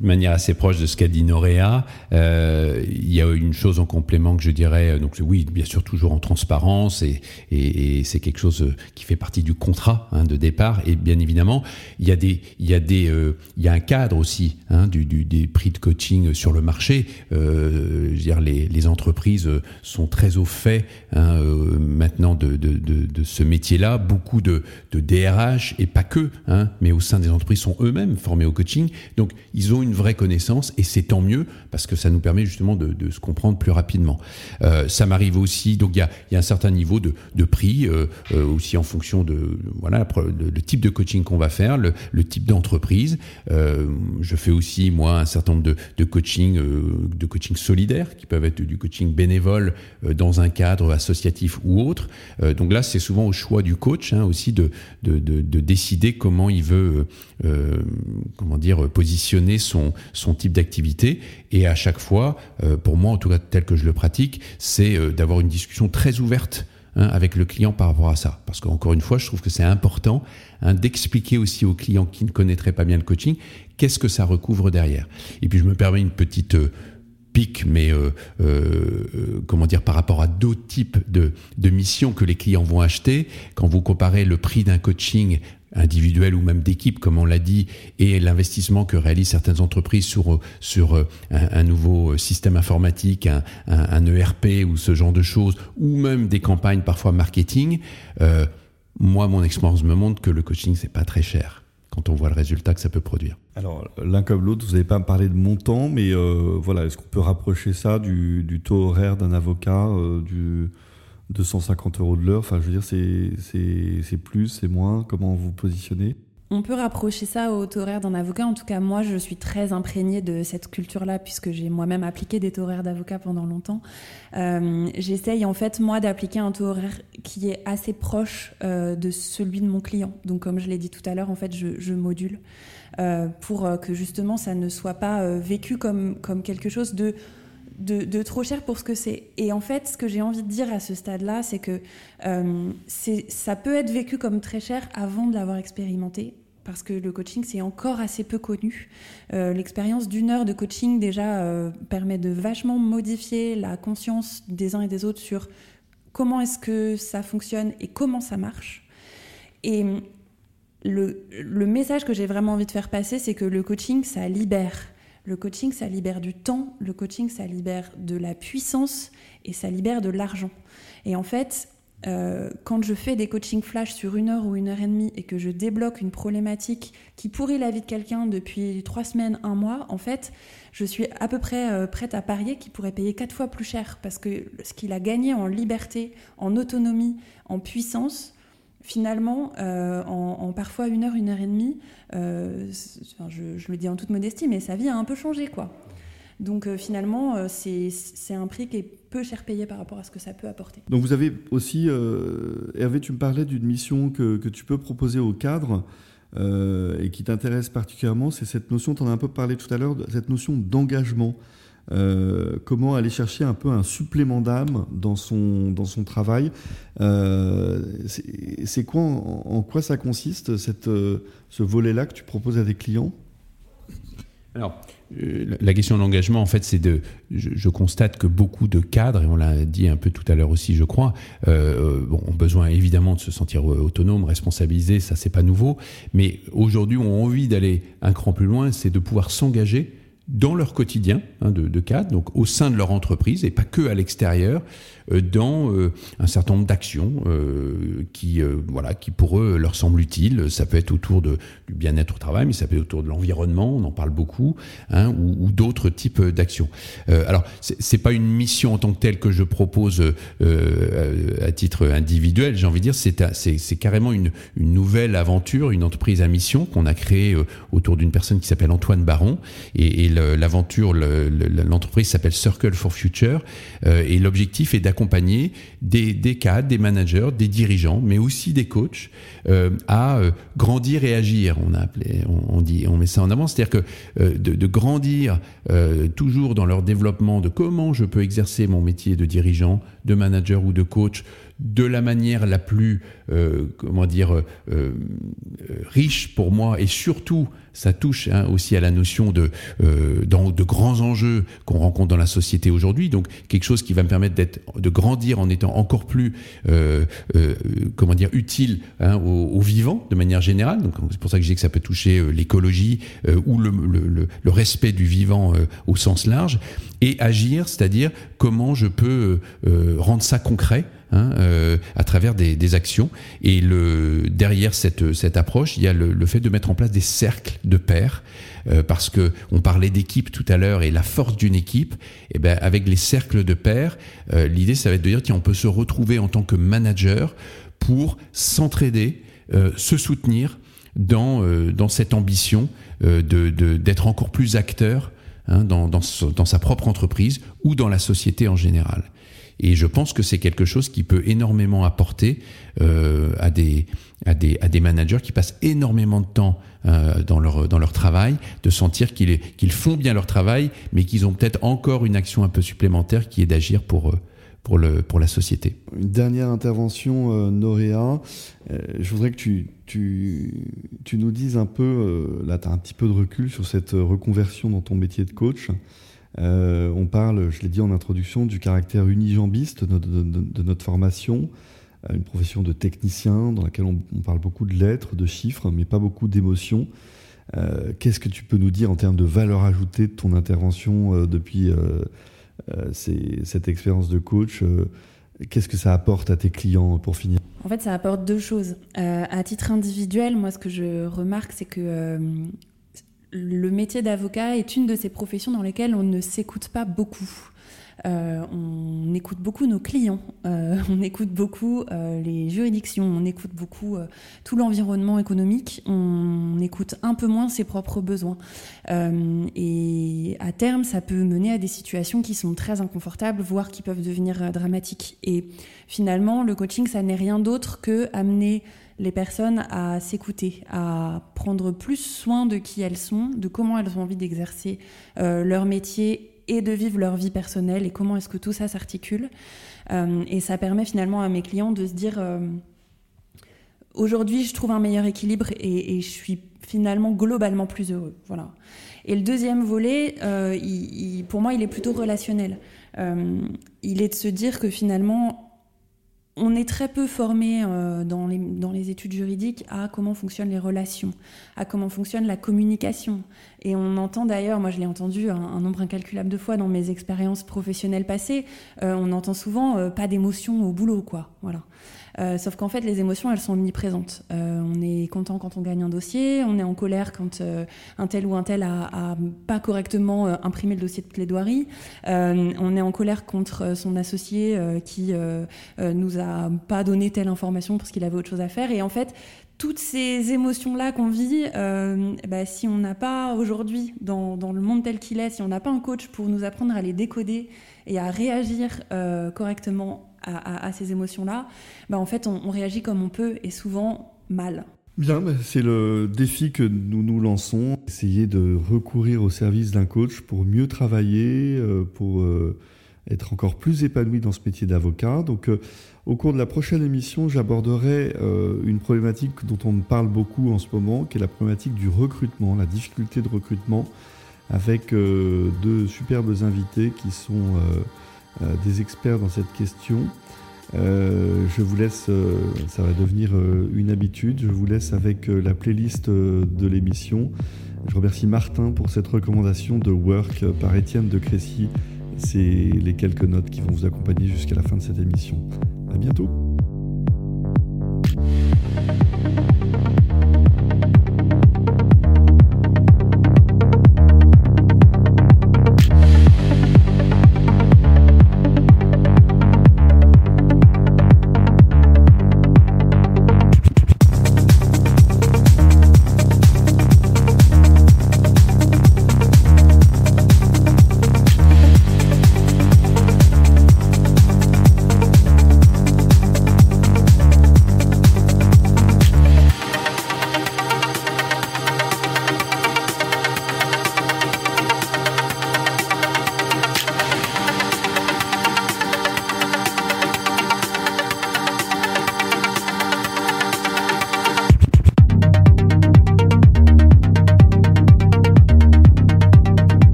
De manière assez proche de ce qu'a dit Noréa. Euh, il y a une chose en complément que je dirais, euh, donc oui, bien sûr toujours en transparence et, c'est quelque chose euh, qui fait partie du contrat hein, de départ. Et bien évidemment, il y a des, il y a des, il y a un cadre aussi hein, des prix de coaching sur le marché. Je veux dire, les, entreprises sont très au fait hein, maintenant de, ce métier-là. Beaucoup de, de DRH et pas que, mais au sein des entreprises sont eux-mêmes formés au coaching. Donc ils ont une vraie connaissance et c'est tant mieux parce que ça nous permet justement de, se comprendre plus rapidement. Euh, ça m'arrive aussi, donc il y a, un certain niveau de, prix euh, euh, aussi en fonction de voilà le, type de coaching qu'on va faire, le, type d'entreprise. Je fais aussi moi un certain nombre de, de coaching, de coaching solidaire qui peuvent être du coaching bénévole dans un cadre associatif ou autre. donc là c'est souvent au choix du coach hein, aussi de, décider comment il veut comment dire positionner son son, type d'activité. Et à chaque fois, euh, pour moi, en tout cas tel que je le pratique, c'est euh, d'avoir une discussion très ouverte hein, avec le client par rapport à ça. Parce qu'encore une fois, je trouve que c'est important hein, d'expliquer aussi aux clients qui ne connaîtraient pas bien le coaching qu'est-ce que ça recouvre derrière. Et puis je me permets une petite euh, pique, mais comment dire par rapport à d'autres types de, de missions que les clients vont acheter. Quand vous comparez le prix d'un coaching individuel ou même d'équipe, comme on l'a dit, et l'investissement que réalisent certaines entreprises sur, euh, un, nouveau euh, système informatique, un, ERP ou ce genre de choses, ou même des campagnes parfois marketing, euh, moi, mon expérience me montre que le coaching, c'est pas très cher quand on voit le résultat que ça peut produire. Alors, l'un comme l'autre, vous n'avez pas parlé de montant, mais voilà, est-ce qu'on peut rapprocher ça du, taux horaire d'un avocat, 250 euros de l'heure Enfin, je veux dire, c'est plus, c'est moins Comment vous positionnez? On peut rapprocher ça au taux horaire d'un avocat. En tout cas, moi, je suis très imprégnée de cette culture-là, puisque j'ai moi-même appliqué des taux horaires d'avocat pendant longtemps. Euh, j'essaye, en fait, moi, d'appliquer un taux horaire qui est assez proche euh, de celui de mon client. Donc, comme je l'ai dit tout à l'heure, en fait, je, module euh, pour que, justement, ça ne soit pas vécu comme, comme quelque chose de de, trop cher pour ce que c'est. Et en fait, ce que j'ai envie de dire à ce stade-là, c'est que euh, ça peut être vécu comme très cher avant de l'avoir expérimenté. Parce que le coaching, c'est encore assez peu connu. Euh, l'expérience d'une heure de coaching, déjà, euh, permet de vachement modifier la conscience des uns et des autres sur comment est-ce que ça fonctionne et comment ça marche. Et le, le message que j'ai vraiment envie de faire passer, c'est que le coaching, ça libère le coaching, ça libère du temps, le coaching, ça libère de la puissance et ça libère de l'argent. Et en fait, euh, quand je fais des coachings flash sur une heure ou une heure et demie et que je débloque une problématique qui pourrit la vie de quelqu'un depuis trois semaines, un mois, en fait, je suis à peu près euh, prête à parier qu'il pourrait payer quatre fois plus cher parce que ce qu'il a gagné en liberté, en autonomie, en puissance, finalement, euh, en, parfois une heure, une heure et demie, euh, je, le dis en toute modestie, mais sa vie a un peu changé, quoi. Donc euh, finalement, c'est un prix qui est peu cher payé par rapport à ce que ça peut apporter. Donc vous avez aussi, Hervé, tu me parlais d'une mission que, tu peux proposer aux cadres et qui t'intéresse particulièrement, c'est cette notion, tu en as un peu parlé tout à l'heure, cette notion d'engagement. Euh, comment aller chercher un peu un supplément d'âme dans son, dans son travail. Euh, c'est quoi, en, quoi ça consiste, cette, euh, ce volet-là que tu proposes à des clients? Alors, la question de l'engagement, en fait, c'est de. Je, constate que beaucoup de cadres, et on l'a dit un peu tout à l'heure aussi, je crois, ont besoin évidemment de se sentir autonomes, responsabilisés, ça c'est pas nouveau, mais aujourd'hui ont envie d'aller un cran plus loin, c'est de pouvoir s'engager dans leur quotidien hein, de, de cadre, donc au sein de leur entreprise et pas que à l'extérieur, dans euh, un certain nombre d'actions euh, qui, voilà, qui pour eux leur semblent utiles. Ça peut être autour de, du bien-être au travail, mais ça peut être autour de l'environnement, on en parle beaucoup, hein, ou, ou d'autres types d'actions. alors, c'est pas une mission en tant que telle que je propose à titre individuel, j'ai envie de dire, c'est carrément une, une nouvelle aventure, une entreprise à mission qu'on a créée autour d'une personne qui s'appelle Antoine Baron, et, et l'aventure, l'entreprise s'appelle Circle for Future, et l'objectif est d'accompagner accompagner des, cadres, des managers, des dirigeants, mais aussi des coachs euh, à euh, grandir et agir. On met ça en avant, c'est-à-dire que euh, de, grandir toujours dans leur développement de comment je peux exercer mon métier de dirigeant, de manager ou de coach de la manière la plus, euh, comment dire, euh, euh, riche pour moi, et surtout, ça touche hein, aussi à la notion de, dans, de grands enjeux qu'on rencontre dans la société aujourd'hui. Donc, quelque chose qui va me permettre d'être, de grandir en étant encore plus, comment dire, utile hein, aux, vivants de manière générale. Donc, c'est pour ça que je dis que ça peut toucher l'écologie ou le, le, le, respect du vivant au sens large, et agir, c'est-à-dire comment je peux rendre ça concret Hein, euh, à travers des, des, actions. Et le, derrière cette, cette approche, il y a le, le fait de mettre en place des cercles de pairs, euh, parce que on parlait d'équipe tout à l'heure et la force d'une équipe. Et eh ben avec les cercles de pairs, euh, l'idée ça va être de dire tiens on peut se retrouver en tant que manager pour s'entraider, euh, se soutenir dans dans cette ambition de d'être encore plus acteur Hein, dans, dans, dans, sa propre entreprise ou dans la société en général. Et je pense que c'est quelque chose qui peut énormément apporter euh, à, des, à, des, à des managers qui passent énormément de temps euh, dans, leur, dans leur travail, de sentir qu'ils qu'ils font bien leur travail, mais qu'ils ont peut-être encore une action un peu supplémentaire qui est d'agir pour eux. Pour, le, pour la société. Une dernière intervention, euh, Noréa. Euh, je voudrais que tu, tu, tu nous dises un peu, euh, là tu as un petit peu de recul sur cette reconversion dans ton métier de coach. Euh, on parle, je l'ai dit en introduction, du caractère unijambiste de, notre formation, euh, une profession de technicien dans laquelle on, parle beaucoup de lettres, de chiffres, mais pas beaucoup d'émotions. Euh, qu'est-ce que tu peux nous dire en termes de valeur ajoutée de ton intervention depuis cette expérience de coach Qu'est-ce que ça apporte à tes clients pour finir? En fait, ça apporte deux choses. à titre individuel, moi, ce que je remarque, c'est que le métier d'avocat est une de ces professions dans lesquelles on ne s'écoute pas beaucoup. Euh, on écoute beaucoup nos clients, euh, on écoute beaucoup euh, les juridictions, on écoute beaucoup tout l'environnement économique, on écoute un peu moins ses propres besoins. et à terme, ça peut mener à des situations qui sont très inconfortables, voire qui peuvent devenir dramatiques. Et finalement, le coaching, ça n'est rien d'autre que amener les personnes à s'écouter, à prendre plus soin de qui elles sont, de comment elles ont envie d'exercer leur métier et de vivre leur vie personnelle et comment est-ce que tout ça s'articule. Euh, et ça permet finalement à mes clients de se dire euh, aujourd'hui je trouve un meilleur équilibre et, je suis finalement globalement plus heureux. Voilà. Et le deuxième volet, euh, pour moi, il est plutôt relationnel. il est de se dire que finalement on est très peu formé euh, dans, les, dans, les, études juridiques à comment fonctionnent les relations, à comment fonctionne la communication. Et on entend d'ailleurs, moi je l'ai entendu un, nombre incalculable de fois dans mes expériences professionnelles passées, euh, on entend souvent euh, pas d'émotion au boulot, quoi. Voilà. Euh, sauf qu'en fait, les émotions, elles sont omniprésentes. On est content quand on gagne un dossier, on est en colère quand un tel ou un tel a, pas correctement imprimé le dossier de plaidoirie, on est en colère contre son associé qui nous a pas donné telle information parce qu'il avait autre chose à faire. Et en fait, toutes ces émotions-là qu'on vit, bah, si on n'a pas aujourd'hui, dans, le monde tel qu'il est, si on n'a pas un coach pour nous apprendre à les décoder et à réagir correctement à, ces émotions-là, bah, en fait, on, réagit comme on peut et souvent mal. Bien, bah, c'est le défi que nous nous lançons, essayer de recourir au service d'un coach pour mieux travailler, euh, pour euh, être encore plus épanoui dans ce métier d'avocat. Euh, au cours de la prochaine émission, j'aborderai une problématique dont on parle beaucoup en ce moment, qui est la problématique du recrutement, la difficulté de recrutement, avec deux superbes invités qui sont euh, des experts dans cette question. Euh, je vous laisse, euh, ça va devenir une habitude, je vous laisse avec la playlist de l'émission. Je remercie Martin pour cette recommandation de Work par Étienne de Crécy c'est les quelques notes qui vont vous accompagner jusqu'à la fin de cette émission. À bientôt.